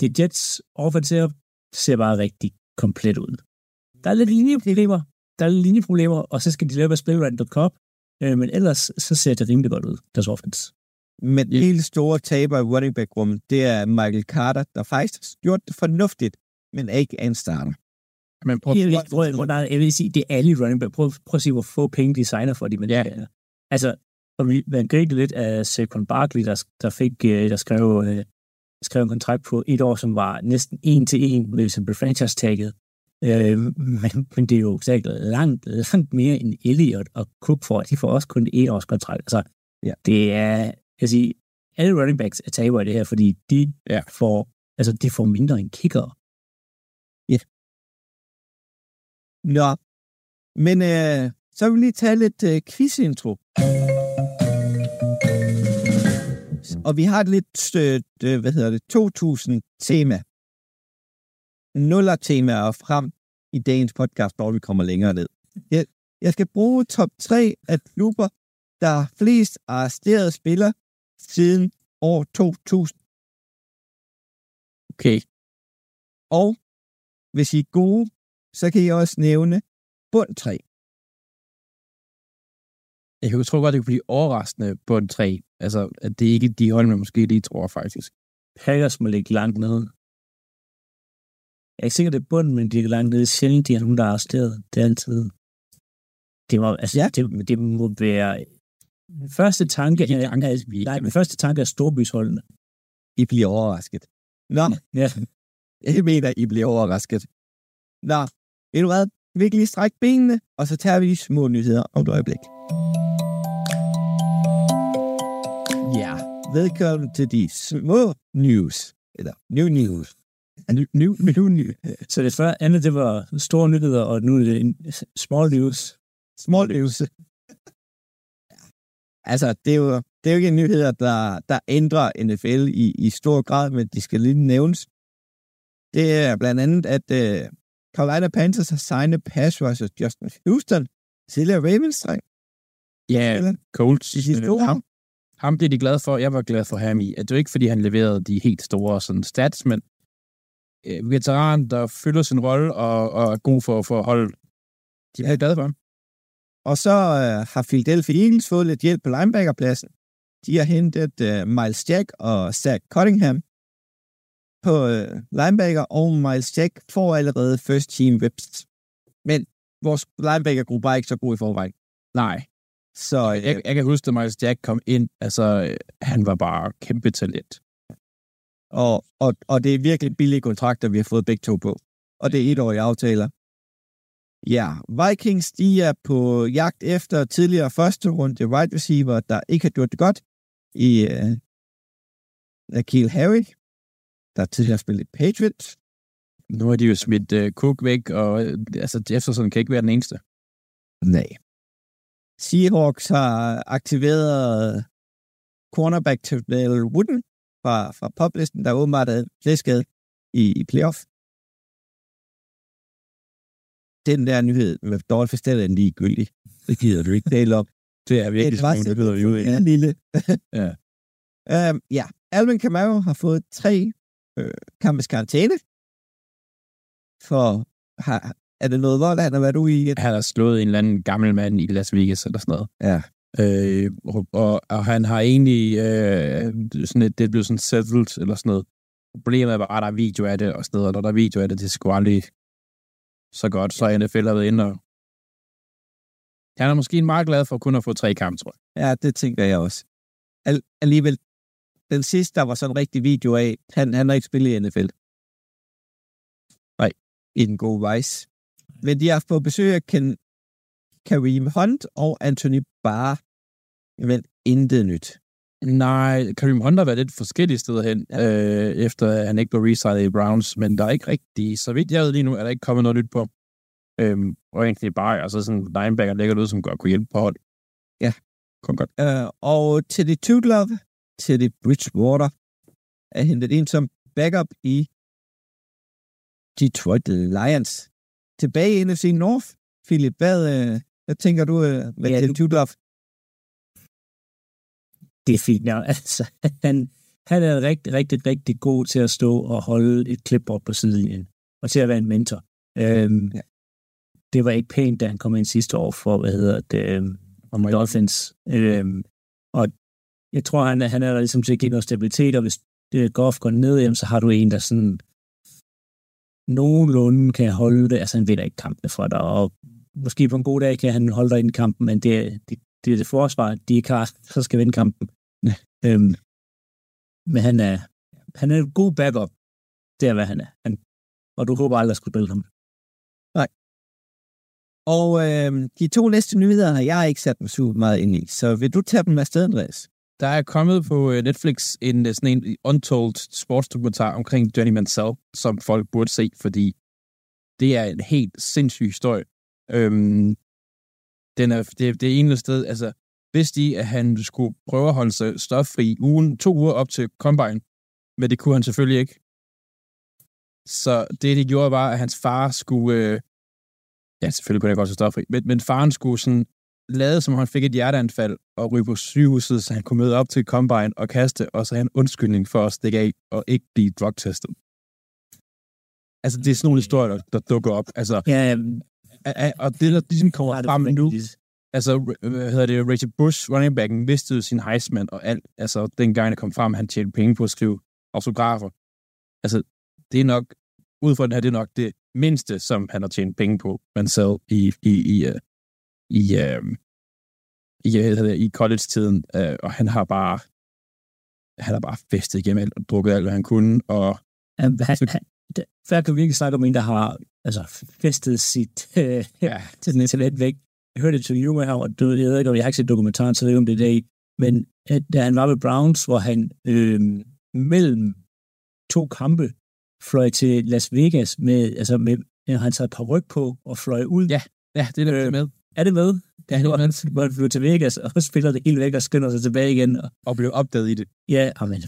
det Jets offensive ser bare rigtig komplet ud. Der er lidt linjeproblemer, der er lidt linjeproblemer, og så skal de lave at spille Randall Cobb, øh, men ellers så ser det rimelig godt ud, deres offense. Men Ja. helt store taber i running back rummet, det er Michael Carter, der faktisk har gjort det fornuftigt, men ikke er en starter. Men prøv, Jeg vil, prøv, prøv, nej, jeg vil sige, det er alle i running back. Prøv, prøv at se, hvor få penge de signer for de men Ja. Altså, og vi, man grinte lidt af Saquon Barkley, der, der, fik, øh, der skrev, øh, skrev en kontrakt på et år, som var næsten en til en, hvis han blev franchise-tagget. Øh, men, men det er jo sikkert langt, langt mere end Elliot og Cook for. De får også kun et års kontrakt. Altså, Ja. det er, jeg kan sige, alle running backs er taber i det her, fordi de Ja. får, altså, de får mindre end kicker. Nå, men øh, så vil vi lige tage lidt øh, quiz-intro. Og vi har et lidt, øh, øh, hvad hedder det, 2000-tema. Nuller-tema og frem i dagens podcast, hvor vi kommer længere ned. Jeg, jeg skal bruge top 3 af klubber, der har flest arresterede spillere siden år 2000. okay. Og hvis I er gode, så kan I også nævne bund 3. Jeg kan- tror godt, det kan blive overraskende en 3. Altså, at det ikke er de hold, man måske lige tror, faktisk. Packers må ligge langt nede. Jeg er ikke sikker, det er bunden, men de er langt nede. Sjældent, de er nogen, der er arresteret. Det er altid... Det må, altså, Ja. det, det må være... Min første tanke er, er, ikke nej, min første tanke er storbysholdene. I bliver overrasket. Nå, Ja. [LAUGHS] jeg mener, I bliver overrasket. Nå, ved du hvad? Vi kan lige strække benene, og så tager vi de små nyheder om et øjeblik. Ja, velkommen til de små news. Eller new news. New, new, new, new. Så det før, andet, det var store nyheder, og nu er det en small news. Small news. altså, det er jo det er jo ikke nyheder, der, der ændrer NFL i, i stor grad, men de skal lige nævnes. Det er blandt andet, at uh, Carolina Panthers har signet pass rusher Justin Houston, tidligere ravens -dreng. Ja? Colts. Øh, år. Ham, blev de glade for. Jeg var glad for ham i. At det er jo ikke, fordi han leverede de helt store sådan, stats, men øh, veteran, der fylder sin rolle og, og er god for, for at holde. De er glade for ham. Og så uh, har Philadelphia Eagles fået lidt hjælp på linebackerpladsen. De har hentet uh, Miles Jack og Zach Cottingham på uh, linebacker, og Miles Jack får allerede first team reps. Men vores linebackergruppe er ikke så god i forvejen. Nej. Så uh, Jeg, jeg kan huske, at Miles Jack kom ind. Altså, øh, han var bare kæmpe talent. og, og, og det er virkelig billige kontrakter, vi har fået begge to på. Og det er etårige aftaler. Ja, Vikings, de er på jagt efter tidligere første runde wide receiver, der ikke har gjort det godt i uh, Akil Harry, der tidligere har spillet Patriots. Nu har de jo smidt uh, Cook væk, og øh, altså, Jefferson kan ikke være den eneste. Nej. Seahawks har aktiveret cornerback Terrell Wooden fra, fra poplisten, der åbenbart er flæsket i, i playoff. Den der nyhed med Dolphins, den er ligegyldig. Det gider du ikke tale om. Det er virkelig spændende, [LAUGHS] det ud i. Ja, lille. Ja. Um, [LAUGHS] ja, Alvin Kamara har fået tre øh, kampes karantæne. For har, er det noget vold, han har været ude i? Han har slået en eller anden gammel mand i Las Vegas eller sådan noget. Ja. Øh, og, og, han har egentlig øh, sådan et, det blevet sådan settled eller sådan noget. Problemet er bare, at der er video af det og sådan noget, og når der er video af det, det er sgu aldrig så godt, så NFL har været inde og han er måske meget glad for kun at få tre kampe, tror jeg. Ja, det tænker jeg også. Al- alligevel, den sidste, der var sådan en rigtig video af, han, han har ikke spillet i NFL. Nej. I den gode vice. Men de har fået besøg af Ken, Kareem Hunt og Anthony Barr. Men intet nyt. Nej, Kareem Hunt har været lidt forskellige steder hen, ja. øh, efter at han ikke blev resigned i Browns, men der er ikke rigtig, så vidt jeg ved lige nu, er der ikke kommet noget nyt på. Øhm, og egentlig bare, altså sådan linebacker ligger ud, som godt kunne hjælpe på hold. Ja. Kun godt. Uh, og Tudlove, til det Bridgewater, er hentet ind som backup i Detroit Lions. Tilbage i NFC North, Philip, hvad, uh, hvad tænker du uh, med Ja, ja, til Tudlove? det er fint nok. [LAUGHS] Altså, han, han er rigtig, rigtig, rigtig god til at stå og holde et clipboard på sidelinjen, og til at være en mentor. Øhm, Ja. ja. Det var ikke pænt, da han kom ind sidste år for, hvad hedder det, øhm, Dolphins. Øhm, og jeg tror, han, han er der ligesom til at give noget stabilitet, og hvis det Goff går ned, jamen, så har du en, der sådan nogenlunde kan holde det. Altså, han vinder ikke kampene for dig, og måske på en god dag kan han holde dig ind i kampen, men det, er- det, det er det forsvar, de ikke har, så skal vinde kampen. [LAUGHS] øhm, men han er, han er en god backup. Det er, hvad han er. Han, og du håber aldrig at skulle spille ham. Nej. Og øh, de to næste nyheder har jeg ikke sat mig super meget ind i, så vil du tage dem afsted, Andreas? Der er kommet på øh, Netflix en øh, sådan en untold sportsdokumentar omkring Johnny Mansell, som folk burde se, fordi det er en helt sindssyg historie. Øhm, den er, det, det er eneste sted, altså, vidste de, at han skulle prøve at holde sig stoffri ugen, to uger op til Combine, men det kunne han selvfølgelig ikke. Så det, de gjorde, var, at hans far skulle, øh, ja, selvfølgelig kunne han godt se stoffri, men, men faren skulle sådan lade, som om han fik et hjerteanfald og ryge på sygehuset, så han kunne møde op til Combine og kaste, og så have en undskyldning for at stikke af og ikke blive drugtestet. Altså, det er sådan nogle historier, der, der dukker op. Altså, Ja, a- a- og det, der ligesom kommer frem nu, altså, r- hvad hedder det, Rachel Bush, running backen, mistede sin Heisman og alt. Altså, dengang det kom frem, han tjente penge på at skrive autografer. Altså, det er nok, ud fra den her, det er nok det mindste, som han har tjent penge på, man selv i, i, i, uh, i, uh, i, det, i college-tiden, uh, og han har bare, han har bare festet igennem alt og drukket alt, hvad han kunne, og Han, han, han, det- før kan vi virkelig snakke om en, der har altså, festet sit øh, ja, til den talent væk. Jeg hørte et interview med ham, og du, jeg ved ikke, om jeg har ikke set dokumentaren, så jeg ved ikke, om det er det, men at, da han var ved Browns, hvor han øh, mellem to kampe fløj til Las Vegas med, altså med, han taget et par ryg på og fløj ud. Ja, ja, det er der Øh, med. Er det med? Da han var, hvor han flyver til Vegas, og spiller det helt væk og skynder sig tilbage igen. Og, Og blev opdaget i det. ja, amen.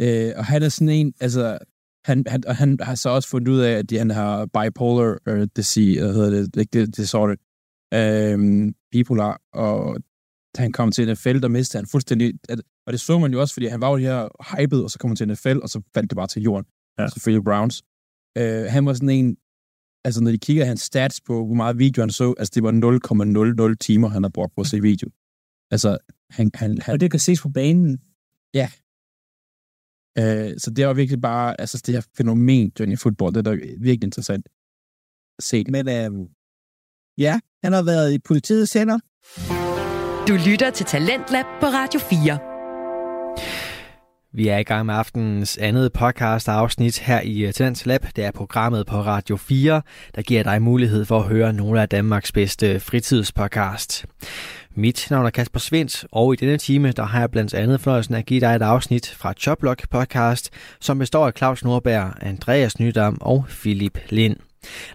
Øh, og han er sådan en, altså, han, han, og han har så også fundet ud af, at han har bipolar uh, disease, hvad hedder det, ikke det, disorder, øhm, bipolar, og da han kom til NFL, der mistede han fuldstændig, at, og det så man jo også, fordi han var jo her hyped, og så kom han til NFL, og så faldt det bare til jorden. Ja. Selvfølgelig Browns. Øh, han var sådan en, altså når de kigger hans stats på, hvor meget video han så, altså det var 0,00 timer, han har brugt på at se video. Altså, han, han, han Og det kan ses på banen. Øh, så det var virkelig bare, altså det her fænomen, Johnny Football, det er virkelig interessant at se. Men øhm, ja, han har været i politiets hænder. Du lytter til Talentlab på Radio 4. Vi er i gang med aftenens andet podcast afsnit her i øh, Tendens Lab. Det er programmet på Radio 4, der giver dig mulighed for at høre nogle af Danmarks bedste fritidspodcast. Mit navn er Kasper Svendt, og i denne time der har jeg blandt andet fornøjelsen at give dig et afsnit fra Choplock podcast, som består af Claus Nordberg, Andreas Nydam og Philip Lind.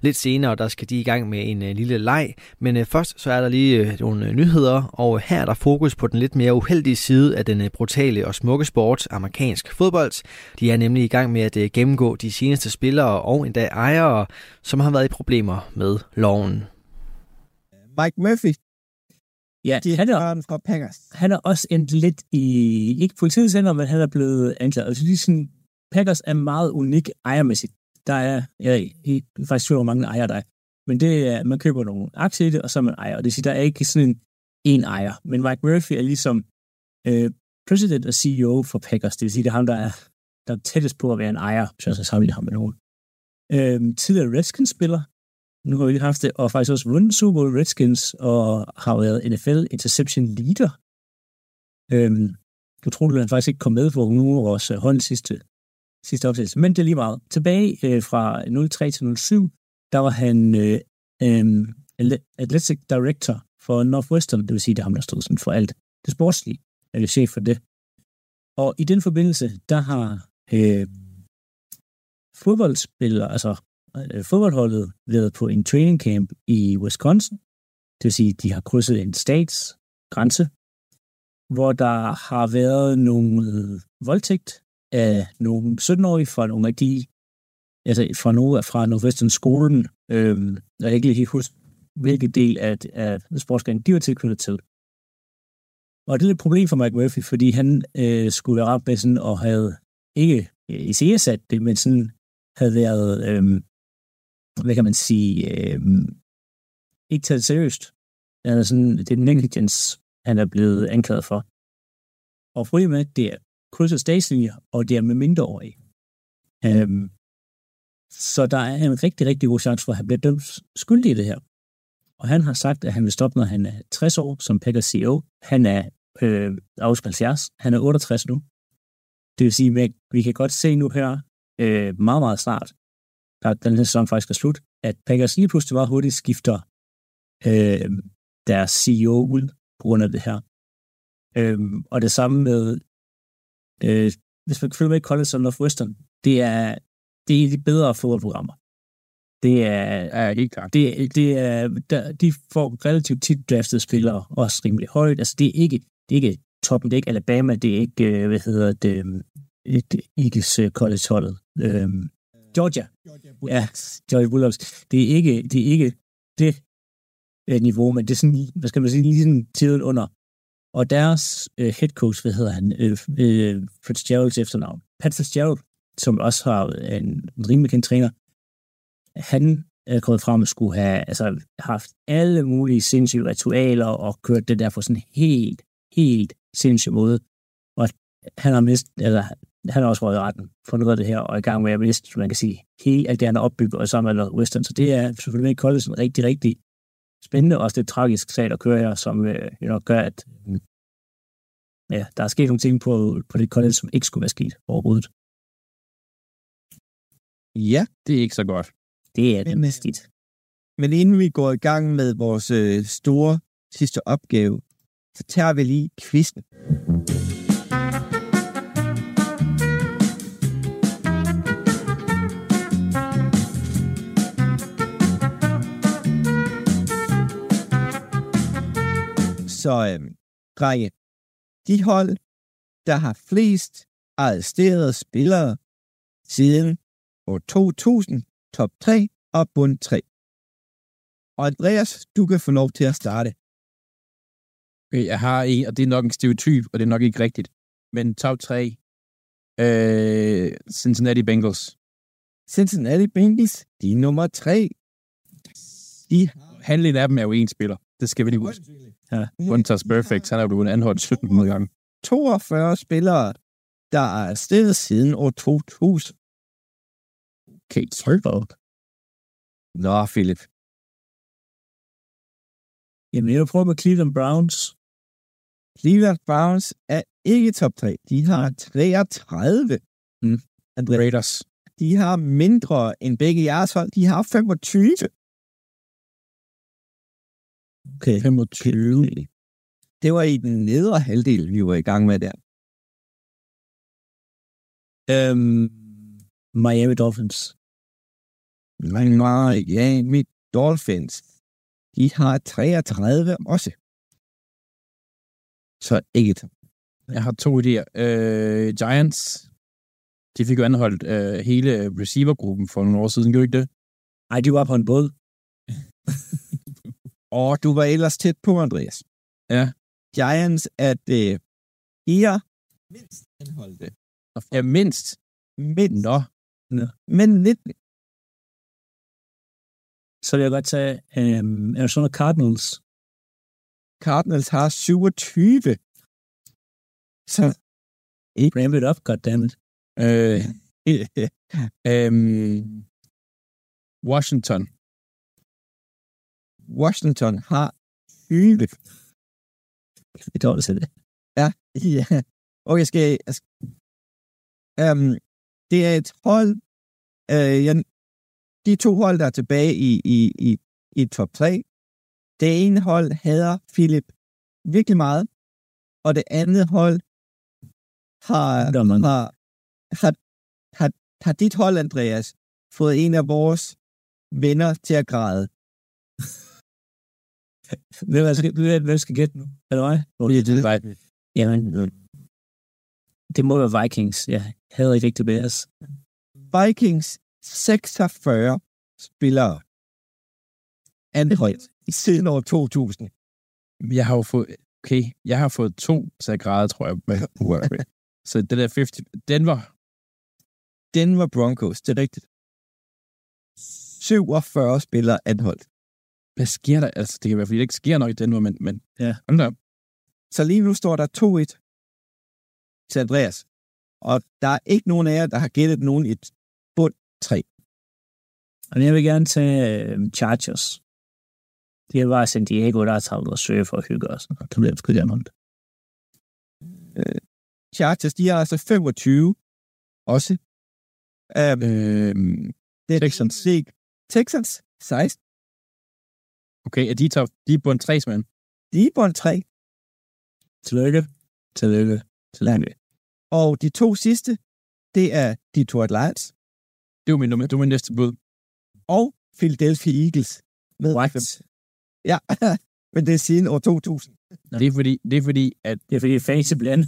Lidt senere der skal de i gang med en uh, lille leg, men uh, først så er der lige uh, nogle nyheder, og her er der fokus på den lidt mere uheldige side af den brutale og smukke sport, amerikansk fodbold. De er nemlig i gang med at gennemgå de seneste spillere og endda ejere, som har været i problemer med loven. Mike Murphy, Ja, de han er, fra Packers. han er også endt lidt i, ikke politiets hænder, men han er blevet anklaget. Altså, de sådan, Packers er meget unik ejermæssigt. Der er, jeg er faktisk tvivl, hvor mange ejer der er. Men det er, man køber nogle aktier i det, og så er man ejer. Og det vil sige, der er ikke sådan en, en ejer. Men Mike Murphy er ligesom øh, president og CEO for Packers. Det vil sige, det er ham, der er, der er tættest på at være en ejer, hvis jeg skal sammenligne ham med nogen. Øh, tidligere Redskins-spiller, nu har vi lige haft det, og faktisk også vundet Super Bowl Redskins, og har været NFL Interception Leader. Øhm, du tror, at han faktisk ikke kom med på nu vores øh, hånd hold sidste, sidste optagelse. men det er lige meget. Tilbage øh, fra 03 til 07, der var han øh, øh, Athletic Director for Northwestern, det vil sige, det er ham, der stod sådan for alt det sportslige, eller chef for det. Og i den forbindelse, der har øh, fodboldspillere, altså øh, fodboldholdet været på en training camp i Wisconsin. Det vil sige, de har krydset en statsgrænse, hvor der har været nogle voldtægt af nogle 17-årige altså, fra nogle af de, altså fra nogle fra Northwestern skolen, øhm, jeg ikke lige huske, hvilken del af, af sportsgren de var tilknyttet til. Og det er et problem for Mike Murphy, fordi han øh, skulle være ret med sådan, og havde ikke øh, iscenesat det, men sådan havde været, øh, hvad kan man sige, øh, ikke taget seriøst. Altså sådan, det er negligence, han er blevet anklaget for. Og problemet er, det er krydser statslinjer, og det er med mindreårige. Øhm, så der er en rigtig, rigtig god chance for, at han bliver dømt skyldig i det her. Og han har sagt, at han vil stoppe, når han er 60 år som Packers CEO. Han er øh, 70. Han er 68 nu. Det vil sige, at vi kan godt se nu her, øh, meget, meget snart, da den her sæson faktisk er slut, at Packers lige pludselig meget hurtigt skifter øh, deres CEO ud på grund af det her. Øhm, og det samme med, øh, hvis man følger med i College of Northwestern, det er, det er de bedre fodboldprogrammer. Det er, Ja, helt klart. det, det er, der, de får relativt tit draftede spillere, også rimelig højt. Altså, det er ikke, det er ikke toppen, det er ikke Alabama, det er ikke, øh, hvad hedder det, ikke Eagles øh, college-holdet. Øhm, Georgia. Ja, Georgia Bulldogs. Det er ikke det, er ikke det øh, niveau, men det er sådan, hvad skal man sige, lige sådan tiden under. Og deres øh, head coach, hvad hedder han, øh, øh, Fitzgeralds efternavn, Pat Fitzgerald, som også har en, en rimelig kendt træner, han er kommet frem og skulle have altså, haft alle mulige sindssyge ritualer og kørt det der på sådan en helt, helt sindssyg måde. Og han har mistet, eller han har også været i retten for noget af det her, og er i gang med at miste, man kan sige, hele alt det, han har opbygget, og sammen med Western. Så det er selvfølgelig ikke koldt rigtig, rigtig spændende, og også det tragisk sag, der kører her, som øh, you know, gør, at mm, ja, der er sket nogle ting på, på det college, som ikke skulle være sket overhovedet. Ja, Det er ikke så godt. Det er Men, det øh, skidt. men inden vi går i gang med vores øh, store sidste opgave, så tager vi lige quizzen. Så, øh, drenge, de hold, der har flest arresterede spillere siden år 2000, top 3 og bund 3. Og Andreas, du kan få lov til at starte. Okay, jeg har en, og det er nok en stereotyp, og det er nok ikke rigtigt. Men top 3, øh, Cincinnati Bengals. Cincinnati Bengals, de er nummer 3. De Handlen af dem er jo en spiller. Det skal vi lige huske. Ja. Quintus Perfect, han er blevet anholdt 1700 gange. 42 spillere, der er afsted siden år 2000. Okay, hold da op. Nå, Philip. Jamen, jeg vil prøve med Cleveland Browns. Cleveland Browns er ikke top 3. De har 33. Mm. Andreas, Raiders. de har mindre end begge jeres hold. De har 25. Okay. 25. Det var i den nedre halvdel, vi var i gang med der. Øhm, Miami Dolphins. Nej, mit Dolphins. De har 33 også. Så ikke. Jeg har to idéer. Øh, Giants. De fik jo anholdt øh, hele receivergruppen for nogle år siden, gjorde de ikke det? Ej, de var på en båd. [LAUGHS] Og du var ellers tæt på, Andreas. Ja. Giants er det fire mindst anholdte. Ja, mindst. Men, Nå. men lidt Så vil jeg godt tage øhm, Arizona Cardinals. Cardinals har 27. Så Ramp it up, goddammit. Øh, [LAUGHS] øhm, Washington. Washington har 20. Det er til det. Ja, [LAUGHS] ja. Jeg skal... Jeg skal um, det er et hold... Øh, jeg, de to hold, der er tilbage i, i, i, i top 3. Det ene hold hader Philip virkelig meget, og det andet hold har, er mange. har, har, har, har dit hold, Andreas, fået en af vores venner til at græde. [LAUGHS] Hvem, er, skal, hvem, hvem skal gætte nu? Er det mig? Nej, Jamen, det må være Vikings. Jeg havde ikke rigtig Bears. Vikings 46 spillere anholdt siden år 2000. jeg har jo fået... Okay, jeg har fået to til at græde, tror jeg. Med, [LAUGHS] så det der 50... Den var... Denver Broncos, det er rigtigt. 47 spillere anholdt. Hvad sker der? Altså, det kan være, fordi det ikke sker noget i Denver, men... men Ja. Hold op. Så lige nu står der 2-1 til Andreas. Og der er ikke nogen af jer, der har gættet nogen et bund 3. Og jeg vil gerne tage øh, Chargers. Det er bare San Diego, der har taget ud og søge for at hygge os. Det bliver sgu gerne holdt. Chargers, de har altså 25 også. Um, Øhm, det er Texans. Texans 16. okay, er de, top, de er bund 3, mand. De er bund 3. Tillykke. Tillykke. Tillykke. Og de to sidste, det er Detroit Lions Det var min, nummer- det var min næste bud. og Philadelphia Eagles. Med What? fem. Ja, [LAUGHS] men det er siden år 2000. Det er fordi, det er fordi at Det er fordi, fancy bland.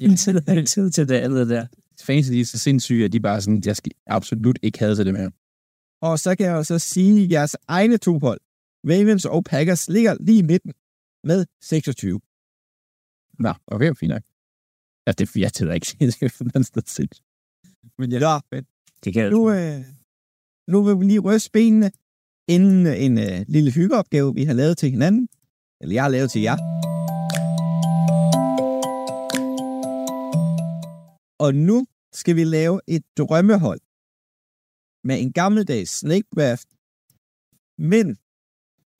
Indtil [LAUGHS] altid til det andet der. fans de er så sindssyge, at de bare sådan, jeg skal absolut ikke have til det mere. Og så kan jeg jo så sige, jeres egne to hold, Ravens og Packers, ligger lige i midten med 26. Nå, okay, fint nok. Ja, det jeg til ikke [LAUGHS] er et sted sindssygt. Men ja, Nå, men Det kan nu, øh, nu vil vi lige ryste benene, inden øh, en øh, lille hyggeopgave, vi har lavet til hinanden. Eller jeg har lavet til jer. Og nu skal vi lave et drømmehold med en gammeldags snake draft. Men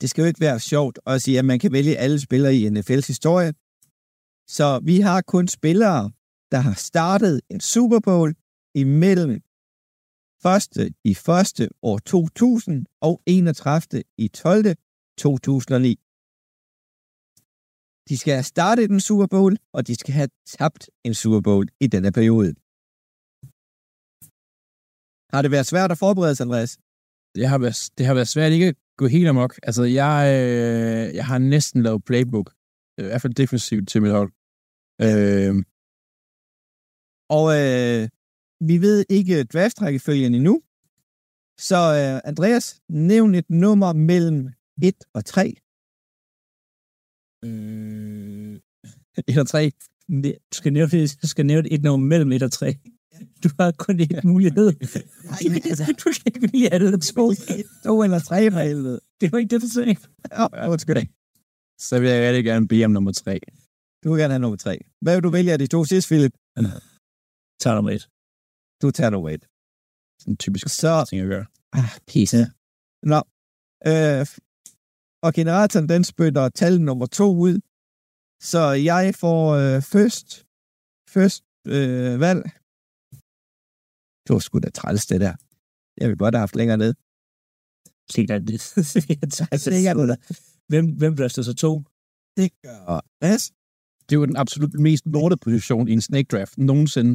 det skal jo ikke være sjovt at sige, at man kan vælge alle spillere i NFL's historie. Så vi har kun spillere, der har startet en Super Bowl imellem første i første år 2000 og 31. i 12. 2009. De skal have startet en Super Bowl, og de skal have tabt en Super Bowl i denne periode. Har det været svært at forberede sig, Andreas? Det har været, det har været svært ikke at gå helt amok. Altså, jeg, øh, jeg har næsten lavet playbook. Øh, i hvert fald defensivt til mit hold. Øh, Og øh, vi ved ikke draftrækkefølgen endnu. Så øh, Andreas, nævn et nummer mellem 1 og 3. Øh, [LAUGHS] 1 og 3. Du skal nævne, du skal nævne et nummer mellem 1 og 3. Du har kun én [LAUGHS] mulighed. du kan ikke vælge andet end to. 2 eller 3 for helvede. Det var ikke det, du sagde. Ja, undskyld. så vil jeg rigtig gerne bede om nummer tre. Du vil gerne have nummer 3. Hvad vil du vælge af de to sidste, Philip? Tag nummer 1. Du tager nummer 1. Sådan en typisk Så, ting at gøre. ah, pisse. Nå. Øh, og generatoren, den spytter tal nummer 2 ud. Så jeg får øh, først, først øh, valg. Det var sgu da træls, det der. Jeg vil godt have haft længere ned. Sikkert det. [LAUGHS] Sikkert. Hvem, hvem bliver så to? Det gør Ras. Det er jo den absolut mest lortede position i en snake draft nogensinde.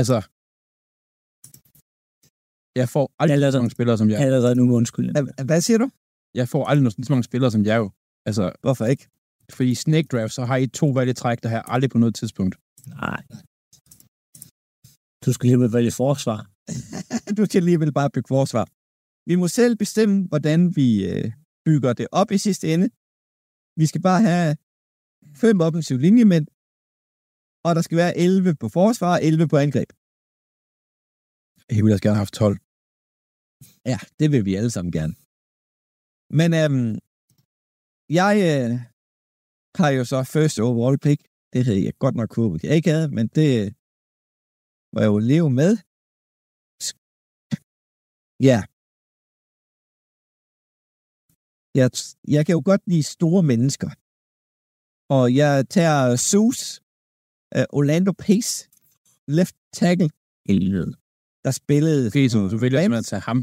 Altså, jeg får aldrig Allerede- så mange spillere som jeg. Allerede nu undskyld. Hvad- siger du? Jeg får aldrig så mange spillere som jeg jo. Altså, Hvorfor ikke? fordi i snake draft, så har I to valg i træk, der har jeg aldrig på noget tidspunkt. Nej. Du skal lige vælge forsvar. [LAUGHS] du skal alligevel bare bygge forsvar. Vi må selv bestemme, hvordan vi øh, bygger det op i sidste ende. Vi skal bare have fem offensive linjemænd, og der skal være 11 på forsvar og 11 på angreb. Jeg ville også gerne have haft 12. Ja, det vil vi alle sammen gerne. Men øhm, jeg øh, har jo så first overall pick. Det havde jeg godt nok håbet, jeg ikke havde, men det øh, var jeg jo leve med. Ja. Jeg, jeg kan jo godt lide store mennesker. Og jeg tager Zeus, uh, Orlando Pace, left tackle, Helvede. der spillede... Okay, så du vælger simpelthen at tage ham.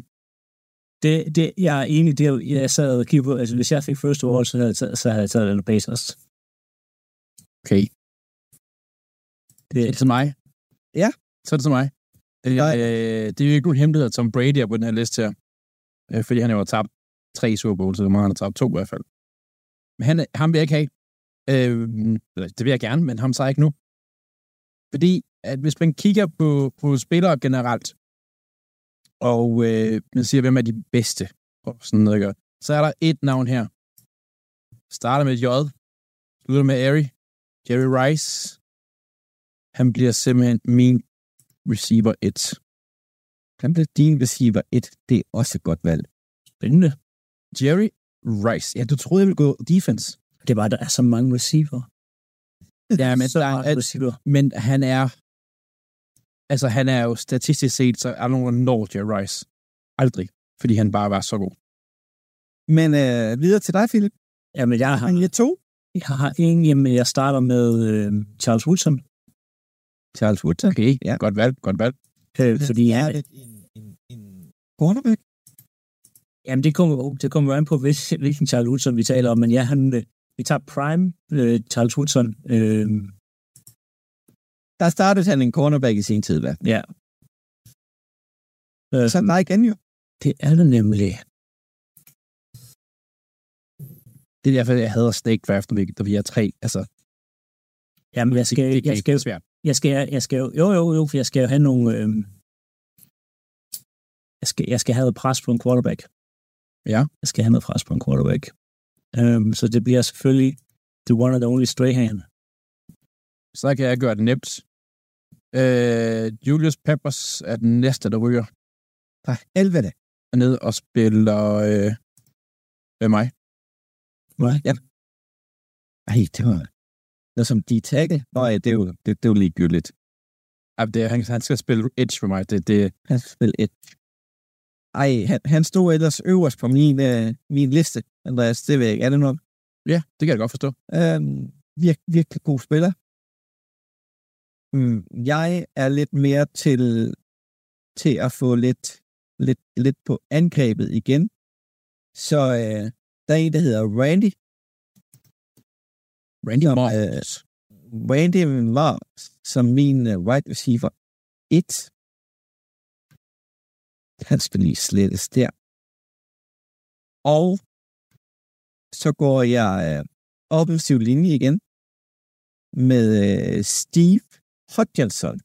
Det, det, jeg er enig, det er, jo- jeg sad og kiggede på, altså hvis jeg fik first overall, så havde jeg, taget- så havde jeg taget Orlando Pace også. Okay. Det, Er det til mig? Ja. Så er det til mig. Øh, Nej. øh, det er jo ikke nogen hemmelighed, at Tom Brady er på den her liste her. Øh, fordi han har jo tabt tre Super Bowls, eller han har tabt to i hvert fald. Men han, ham vil jeg ikke have. Øh, det vil jeg gerne, men ham jeg ikke nu. Fordi, at hvis man kigger på, på spillere generelt, og øh, man siger, hvem er de bedste, og sådan noget, ikke? så er der et navn her. Starter med J, slutter med Ari, Jerry Rice. Han bliver simpelthen min receiver 1. Han blev din receiver 1. Det er også et godt valg. spændende. Jerry Rice. Ja, du troede, jeg ville gå defense. Det er bare, der er så mange receiver. [LAUGHS] Ja, men, så der, er, receiver. men han er... Altså, han er jo statistisk set, så er nogen, når Jerry Rice. Aldrig. Fordi han bare var så god. Men øh, videre til dig, Philip. Jamen, jeg har, I to? jeg har en, jamen, jeg starter med øh, Charles Woodson, Charles Woodson. Okay, Ja. godt valg, godt valg. øh, fordi er det en, en, en cornerback? Jamen, det kommer, det kommer an på, hvis, hvilken Charles Woodson vi taler om, men ja, han, øh, vi tager Prime øh, Charles Woodson. Øh, Der startede han en cornerback i sin tid, hvad? ja. Øh, Så nej igen jo. det er det nemlig. Det er derfor, jeg hader Snake Draft, når vi, er tre. Altså, Jamen, jeg skal, jeg, skal, er svært. Jeg skal, jeg skal, jo, jo, jo, for jeg skal jo have nogle, øh, jeg skal, jeg skal have noget pres på en quarterback. Ja. Jeg skal have noget pres på en quarterback. Øh, så det bliver selvfølgelig the one and only Strahan. Så kan jeg gøre det nemt. Øh, Julius Peppers er den næste, der ryger For helvede. ned og spiller øh, med mig. Right? Ja. Ej, det var... Noget som de tackle. Nå ja, det er jo, det, det er jo ligegyldigt. Ej, det, er- han, han skal spille edge for mig. Det, det, Han skal spille et. Ej, han, han stod ellers øverst på min, øh, min liste, Andreas. Det ved jeg ikke. Er det nok? ja, det kan jeg godt forstå. Øhm, virk, virkelig god spiller. Mm, jeg er lidt mere til, til at få lidt, lidt, lidt på angrebet igen. Så øh, der er en, der hedder Randy. Randy Moss. øh, Randy var som min uh, wide receiver 1. Han skal lige slettes der. Og så går jeg uh, offensiv linje igen med øh, Steve Hodgson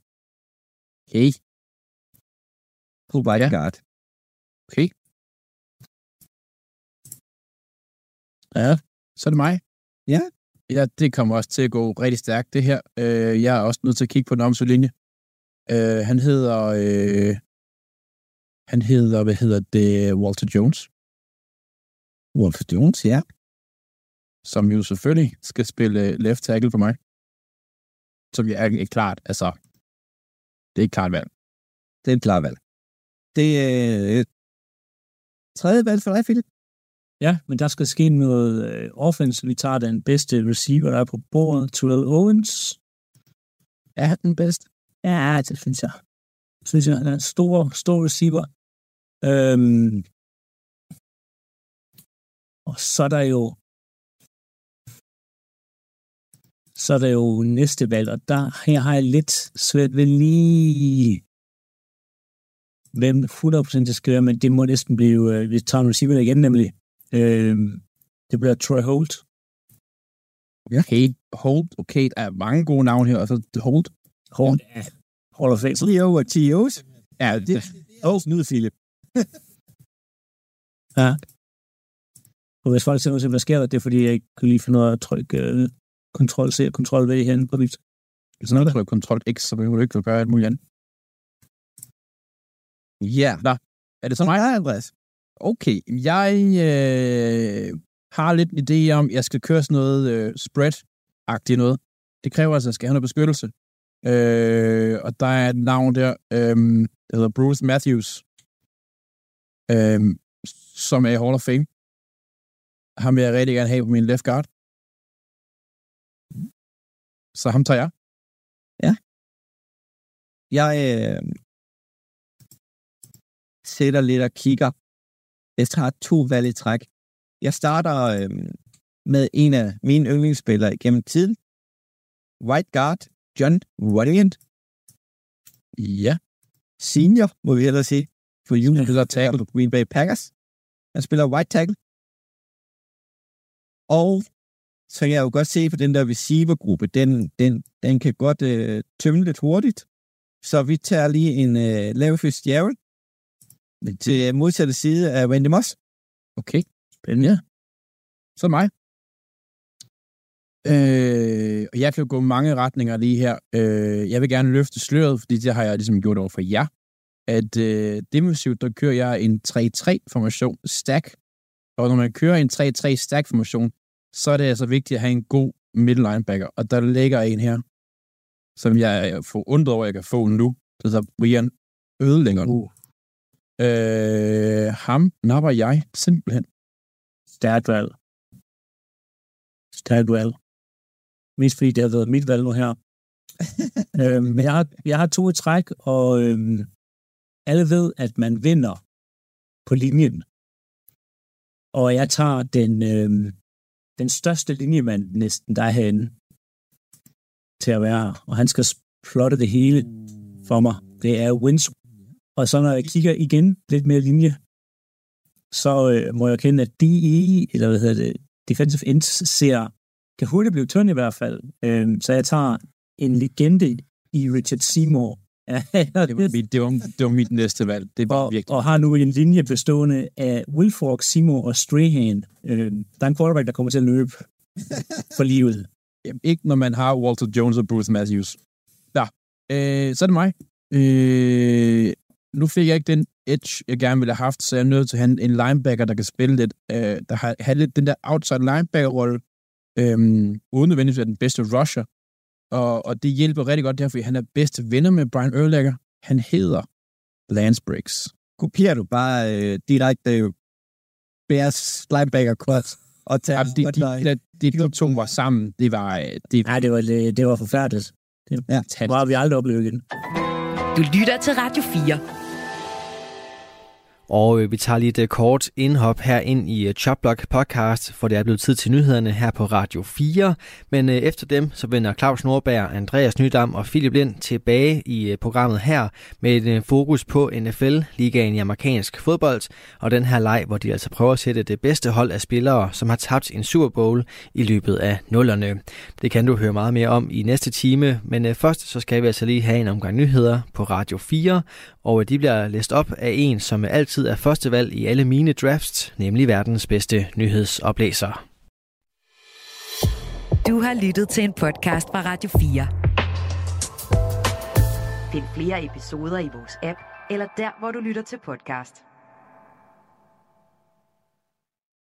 Hey. på right Ja. guard. Okay. Ja, så er det mig. Ja. Ja, det kommer også til at gå rigtig stærkt, det her. Øh, jeg er også nødt til at kigge på den omsøg linje. Øh, han hedder... Øh, han hedder, hvad hedder det, Walter Jones, Walter Jones, ja. som jo selvfølgelig skal spille øh, left tackle for mig. Som jeg er klart, altså... Det er ikke klart valg. Det er et klart valg. Det er øh, tredje valg for dig, Philip. Ja, men der skal ske noget øh, offense. Vi tager den bedste receiver, der er på bordet. Terrell Owens. Er han den bedste? Ja, det synes jeg. Synes jeg, han er en stor, stor receiver. Øhm, og så er der jo så er der jo næste valg, og der her har jeg lidt svært ved lige hvem 100% det skal være, men det må næsten blive, øh, vi tager en receiver igen nemlig. Øhm, det bliver Troy Holt. Okay, Holt, okay, der er mange gode navne her, og så Holt. Holt er Hall of Fame. Trio og Tios. Ja, det, Og snyd, Philip. [LAUGHS] Ja. Og hvis folk tænker, hvad sker der, det er fordi, jeg ikke kan lige finde af at trykke uh, kontrol C og kontrol V herinde på mit. hvis når du trykker Ctrl X, så behøver du ikke at gøre alt muligt andet. Ja. Er det så mig? Ja, Andreas. Okay, jeg øh, har lidt en idé om, at jeg skal køre sådan noget øh, spread-agtigt noget. Det kræver altså, at jeg skal have noget beskyttelse. Øh, og der er et navn der, øh, der hedder Bruce Matthews, øh, som er i Hall of Fame. Ham vil jeg rigtig gerne have på min left guard. Så ham tager jeg. Jeg øh, sætter lidt og kigger. Jeg tager to valg i træk. Jeg starter øh, med en af mine yndlingsspillere gennem tiden. White guard, John Rodiant. Ja. Senior, må vi hellere sige. For Han Union spiller tackle. på Green Bay Packers. Han spiller white tackle. Og så kan jeg jo godt se på den der receiver-gruppe, den, den, den kan godt øh, tømme lidt hurtigt. Så vi tager lige en øh, Leverfish Jarrett til øh, modsatte side af Randy Moss. Okay, spændende. Ja. Så mig. Øh, og jeg kan jo gå mange retninger lige her. Øh, jeg vil gerne løfte sløret, fordi det har jeg ligesom gjort over for jer. At øh, defensivt, der kører jeg en 3-3-formation stack. Og når man kører en 3-3 stack-formation, så er det altså vigtigt at have en god middle linebacker. Og der ligger en her, som jeg er forundret over, at jeg kan få nu. Det så Brian Ødelængeren. Uh. Øh, ham napper jeg simpelthen. Stærkt valg. Stærkt valg. Mest fordi det har været mit valg nu her. [LAUGHS] øhm, men jeg har, jeg har to i træk, og øhm, alle ved, at man vinder på linjen. Og jeg tager den, øhm, den største linjemand næsten, der er herinde, til at være her. Og han skal plotte det hele for mig. Det er Wins. Og så når jeg kigger igen lidt mere linje, så øh, må jeg kende, at DE, eller hvad hedder det, defensive ends, ser, kan hurtigt blive tynd i hvert fald. Øh, så jeg tager en legende i Richard Seymour. [LAUGHS] Det var, mit, det, var, det var mit næste valg. Det var og, virkelig. og har nu en linje bestående af Wilfork, Seymour og Strahan. Øh, der er en quarterback, der kommer til at løbe for livet. [LAUGHS] Jamen, ikke når man har Walter Jones og Bruce Matthews. Ja, øh, så er det mig. Øh, nu fik jeg ikke den edge, jeg gerne ville have haft, så jeg er nødt til at have en linebacker, der kan spille lidt, øh, der har, har lidt den der outside linebacker-rolle, øh, uden nødvendigvis at være den bedste rusher. Og, og det hjælper rigtig godt der, fordi han er bedste venner med Brian Urlacher. Han hedder Lance Briggs. Kopierer du bare øh, direkte øh, Bears linebacker cross og tager Ja, de, de, de, de, de to var sammen. Det var... øh, Det, Nej, det var, det, det var forfærdeligt. Det Ja. var vi aldrig oplevet igen. Du lytter til Radio 4. Og øh, vi tager lige et øh, kort indhop her ind i øh, Chopblock podcast, for det er blevet tid til nyhederne her på Radio 4. Men øh, efter dem, så vender Claus Nordberg, Andreas Nydam og Philip Lind tilbage i programmet her med et fokus på NFL-ligaen i amerikansk fodbold, og den her leg, hvor de altså prøver at sætte det bedste hold af spillere, som har tabt en Super Bowl i løbet af nullerne. Det kan du høre meget mere om i næste time, men først så skal vi altså lige have en omgang nyheder på Radio 4, og de bliver læst op af en, som altid altid er førstevalg i alle mine drafts, nemlig verdens bedste nyhedsoplæser. Du har lyttet til en podcast fra Radio 4. Find flere episoder i vores app, eller der, hvor du lytter til podcast.